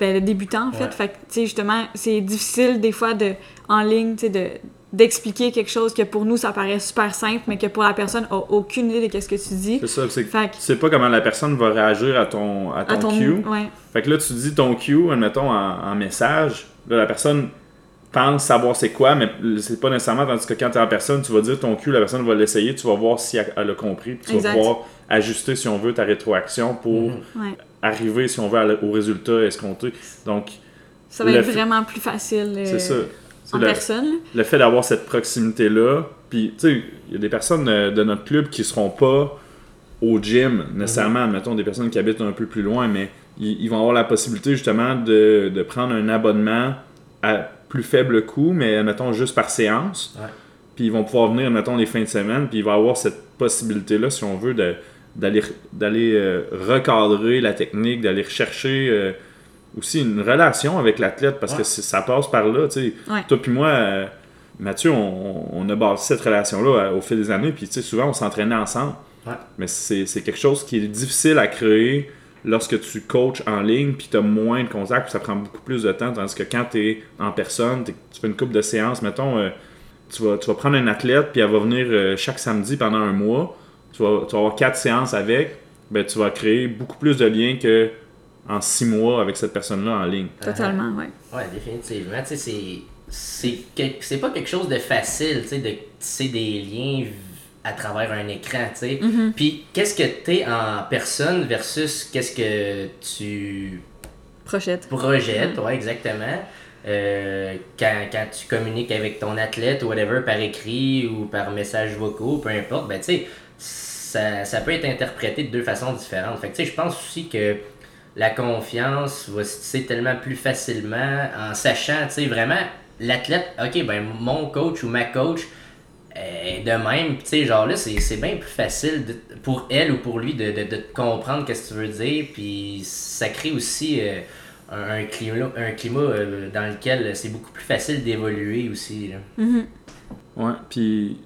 ben, de débutants, en fait. Fait que, tu sais, justement, c'est difficile, des fois, de, en ligne, tu sais, de d'expliquer quelque chose que pour nous ça paraît super simple mais que pour la personne a aucune idée de qu'est-ce que tu dis C'est ça, c'est que fait que tu sais pas comment la personne va réagir à ton, à ton, à ton cue. ouais Fait que là, tu dis ton cue, admettons, en, en message. Là, la personne pense savoir c'est quoi, mais c'est pas nécessairement. Tandis que quand tu es en personne, tu vas dire ton cue, la personne va l'essayer, tu vas voir si elle, a compris, puis tu Exact. vas pouvoir ajuster, si on veut, ta rétroaction pour Mhm. ouais arriver, si on veut, au résultat escompté. Donc, ça va être vraiment plus facile euh, c'est ça. En le, personne le fait d'avoir cette proximité-là, puis tu sais, il y a des personnes euh, de notre club qui seront pas au gym nécessairement, mettons des personnes qui habitent un peu plus loin, mais ils, ils vont avoir la possibilité justement de, de prendre un abonnement à plus faible coût, mais mettons juste par séance. Ouais. Puis ils vont pouvoir venir, mettons, les fins de semaine, puis il va avoir cette possibilité-là, si on veut, de- d'aller d'aller euh, recadrer la technique, d'aller rechercher euh, aussi une relation avec l'athlète, parce Ouais. que ça passe par là, tu sais. Ouais. Toi puis moi, euh, Mathieu, on, on a bâti cette relation-là euh, au fil des années, puis tu sais, souvent on s'entraînait ensemble. Ouais. Mais c'est c'est quelque chose qui est difficile à créer lorsque tu coaches en ligne, puis tu as moins de contacts, puis ça prend beaucoup plus de temps, tandis que quand tu es en personne, tu fais une coupe de séances, mettons, euh, tu, vas, tu vas prendre un athlète, puis elle va venir euh, chaque samedi pendant un mois, tu vas, tu vas avoir quatre séances avec, ben, tu vas créer beaucoup plus de liens que en six mois avec cette personne-là en ligne. totalement ouais Ouais, définitivement. Tu sais, c'est. C'est quel- c'est pas quelque chose de facile, tu sais, de tisser des liens à travers un écran, tu sais. Puis, qu'est-ce que t'es en personne versus qu'est-ce que tu prochette projettes, ouais, exactement. Euh, quand, quand tu communiques avec ton athlète ou whatever par écrit ou par message vocaux, peu importe, ben tu sais, ça, ça peut être interprété de deux façons différentes. Fait que tu sais, je pense aussi que la confiance va se tisser tellement plus facilement en sachant, tu sais, vraiment, l'athlète, ok, ben mon coach ou ma coach est de même, tu sais, genre là, c'est c'est bien plus facile de- pour elle ou pour lui de, de, de comprendre qu'est-ce que tu veux dire, puis ça crée aussi euh, un, un climat, un climat euh, dans lequel c'est beaucoup plus facile d'évoluer aussi. là. Mhm. Ouais, puis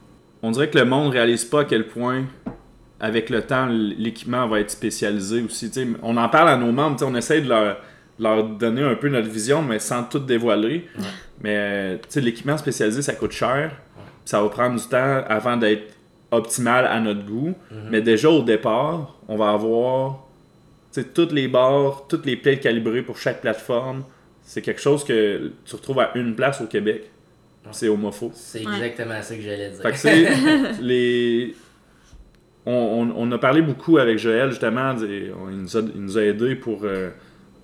on dirait que le monde réalise pas à quel point, avec le temps, l'équipement va être spécialisé aussi. on en parle à nos membres, on essaie de leur, leur donner un peu notre vision, mais sans tout dévoiler. Ouais. Mais euh, l'équipement spécialisé, ça coûte cher. Ça va prendre du temps avant d'être optimal à notre goût. Mais déjà au départ, on va avoir toutes les barres, toutes les plates calibrées pour chaque plateforme. C'est quelque chose que tu retrouves à une place au Québec. C'est homophobe. C'est exactement ça que j'allais dire. Fait que les. On, on- on a parlé beaucoup avec Joël, justement. il, nous a, il nous a aidé pour, euh,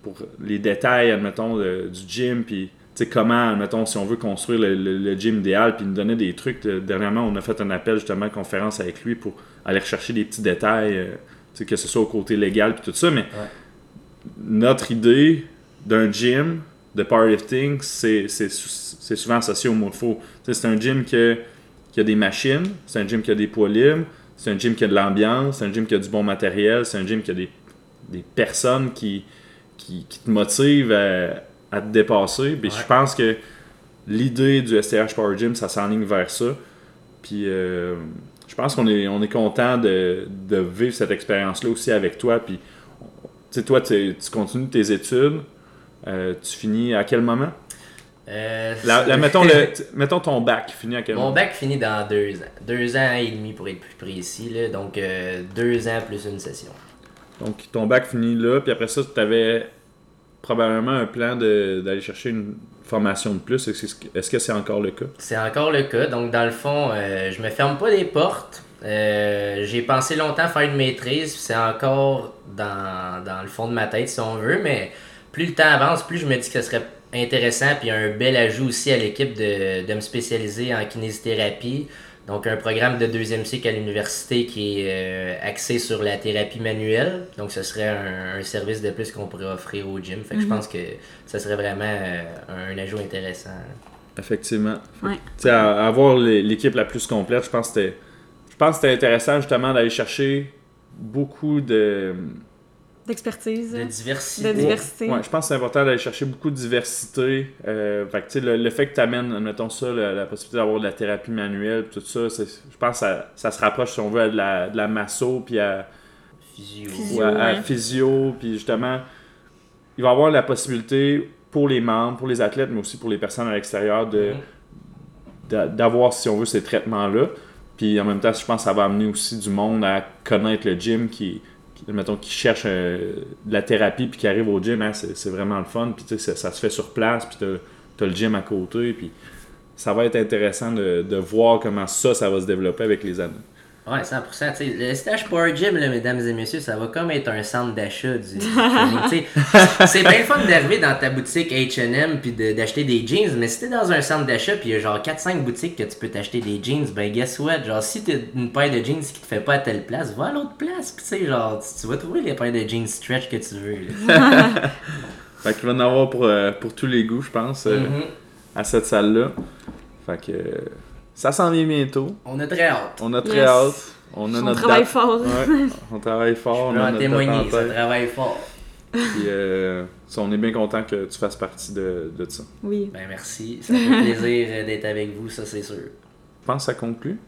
pour les détails, admettons, de- du gym. Puis, comment, admettons, si on veut construire le, le- le gym idéal. Puis, il nous donnait des trucs. Dernièrement, on a fait un appel, justement, conférence avec lui pour aller rechercher des petits détails, euh, que ce soit au côté légal, puis tout ça. Mais notre idée d'un gym de powerlifting, c'est c'est sou- c'est souvent associé au mot de faux. C'est un gym que- qui a des machines, c'est un gym qui a des poids libres, c'est un gym qui a de l'ambiance, c'est un gym qui a du bon matériel, c'est un gym qui a des, des personnes qui, qui, qui te motivent à, à te dépasser. Puis Ouais. je pense que l'idée du STH Power Gym, ça s'enligne vers ça. Puis euh, je pense qu'on est, on est content de, de vivre cette expérience-là aussi avec toi. Puis tu sais, toi, tu tu continues tes études. Euh, tu finis à quel moment? Euh, La, c'est- la- mettons, le, mettons ton bac, finit à quel Mon bac finit dans deux ans. Deux ans et demi pour être plus précis. Là. Donc, euh, deux ans plus une session. Donc ton bac finit là, puis après ça, tu avais probablement un plan d'aller chercher une formation de plus. Est-ce que- c'est encore le cas? C'est encore le cas. Donc, dans le fond, euh, je me ferme pas des portes. Euh, j'ai pensé longtemps faire une maîtrise. C'est encore dans, dans le fond de ma tête, si on veut. Mais plus le temps avance, plus je me dis que ce serait intéressant. Puis un bel ajout aussi à l'équipe de, de me spécialiser en kinésithérapie. Donc, un programme de deuxième cycle à l'université qui est euh, axé sur la thérapie manuelle. Donc, ce serait un, un service de plus qu'on pourrait offrir au gym. Fait que je pense que ce serait vraiment euh, un ajout intéressant. Effectivement. Ouais. Tu sais, à- avoir l'é- l'équipe la plus complète, je pense que c'était. Je pense que c'était intéressant justement d'aller chercher beaucoup de. D'expertise. De diversité. De diversité. Ouais, je pense que c'est important d'aller chercher beaucoup de diversité. Euh, fait que, tu sais, le, le fait que tu amènes, admettons ça, la, la possibilité d'avoir de la thérapie manuelle, tout ça, je pense que ça, ça se rapproche, si on veut, à de la, de la masso, puis à, Physio. Physio. ou à, à ouais. physio, puis justement, il va y avoir la possibilité pour les membres, pour les athlètes, mais aussi pour les personnes à l'extérieur de Mhm. d'a- d'avoir, si on veut, ces traitements-là. Puis en même temps, je pense que ça va amener aussi du monde à connaître le gym qui, qui mettons, qui cherche euh, de la thérapie puis qui arrive au gym, hein, c'est vraiment le fun. Puis tu sais, ça, se fait sur place, puis t'as as le gym à côté. Ça va être intéressant de, de voir comment ça, ça va se développer avec les années. Ouais, 100%. tu sais, le stage Power Gym, là, mesdames et messieurs, ça va comme être un centre d'achat du. C'est bien le fun d'arriver dans ta boutique H&M puis de- d'acheter des jeans, mais si t'es dans un centre d'achat puis il y a genre 4-5 boutiques que tu peux t'acheter des jeans, ben guess what? Genre, si t'as une paire de jeans qui te fait pas à telle place, va à l'autre place, pis tu sais, genre, tu, tu vas trouver les paires de jeans stretch que tu veux. Fait qu'il va en avoir pour, euh, pour tous les goûts, je pense, euh, Mhm. à cette salle-là. Fait que euh, ça s'en vient bientôt. On a très hâte. On a très Yes. hâte. On a On notre travaille date. fort. Ouais, on travaille fort. Je On a en notre témoigner, ça travaille fort. Puis, euh, on est bien content que tu fasses partie de, de ça. Oui, Ben merci, ça fait plaisir euh, d'être avec vous, ça c'est sûr. Je pense que ça conclut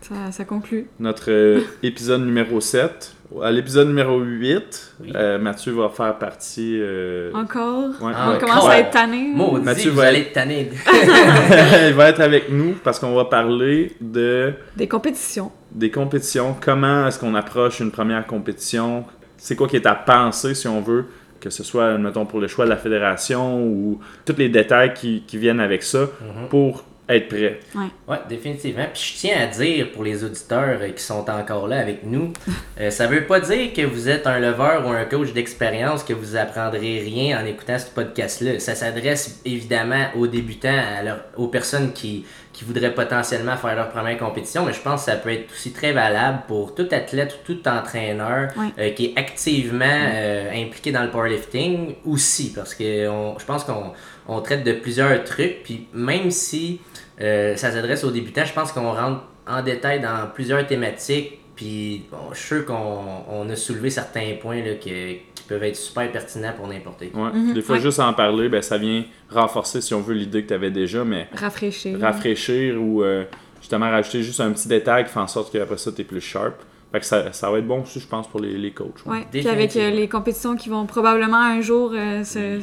ça, ça conclut. notre euh, épisode numéro 7. À l'épisode numéro 8, Oui. euh, Mathieu va faire partie. euh, Encore? ouais, Ah, On ouais. commence Ouais. à être tanné. Maudit, Mathieu vous va allez être- tanné. Il va être avec nous parce qu'on va parler de Des compétitions. des compétitions. Comment est-ce qu'on approche une première compétition? C'est quoi qui est à penser, si on veut, que ce soit, mettons, pour le choix de la fédération ou tous les détails qui, qui viennent avec ça Mhm. pour être prêt. Oui, définitivement. Puis je tiens à dire pour les auditeurs euh, qui sont encore là avec nous, euh, ça veut pas dire que vous êtes un leveur ou un coach d'expérience, que vous apprendrez rien en écoutant ce podcast-là. Ça s'adresse évidemment aux débutants, à leur- aux personnes qui, qui voudraient potentiellement faire leur première compétition, mais je pense que ça peut être aussi très valable pour tout athlète ou tout entraîneur euh, qui est activement euh, impliqué dans le powerlifting aussi, parce que on- je pense qu'on on traite de plusieurs trucs, puis même si euh, ça s'adresse aux débutants, je pense qu'on rentre en détail dans plusieurs thématiques, puis bon, je suis sûr qu'on on a soulevé certains points là, que- peuvent être super pertinents pour n'importe qui. Ouais. Mhm, Des fois, ouais. juste en parler, ben, ça vient renforcer, si on veut, l'idée que tu avais déjà, mais Rafraîchir. rafraîchir ou euh, justement rajouter juste un petit détail qui fait en sorte qu'après ça, tu es plus sharp. Fait que ça, ça va être bon aussi, je pense, pour les, les coachs. ouais. Ouais. Puis avec euh, les compétitions qui vont probablement un jour euh, se-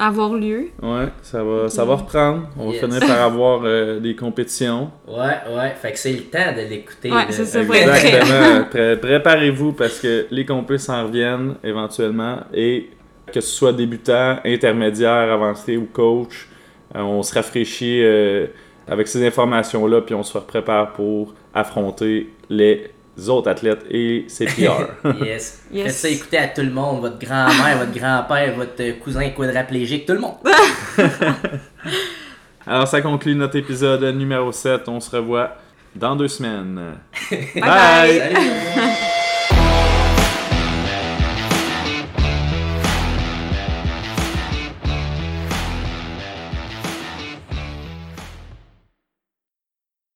avoir lieu. Ouais, ça va, ça va reprendre. On Yes. va finir par avoir euh, des compétitions. Ouais, ouais, fait que c'est le temps de l'écouter. Ouais, c'est ça. Exactement. Pré- Préparez-vous parce que les compétitions s'en reviennent éventuellement et que ce soit débutant, intermédiaire, avancé ou coach, euh, on se rafraîchit euh, avec ces informations-là puis on se prépare pour affronter les autres athlètes et CPR. Yes. Yes. Faites ça écouter à tout le monde, votre grand-mère, votre grand-père, votre cousin quadraplégique, tout le monde. Alors, ça conclut notre épisode numéro 7. On se revoit dans deux semaines. Bye bye. Salut!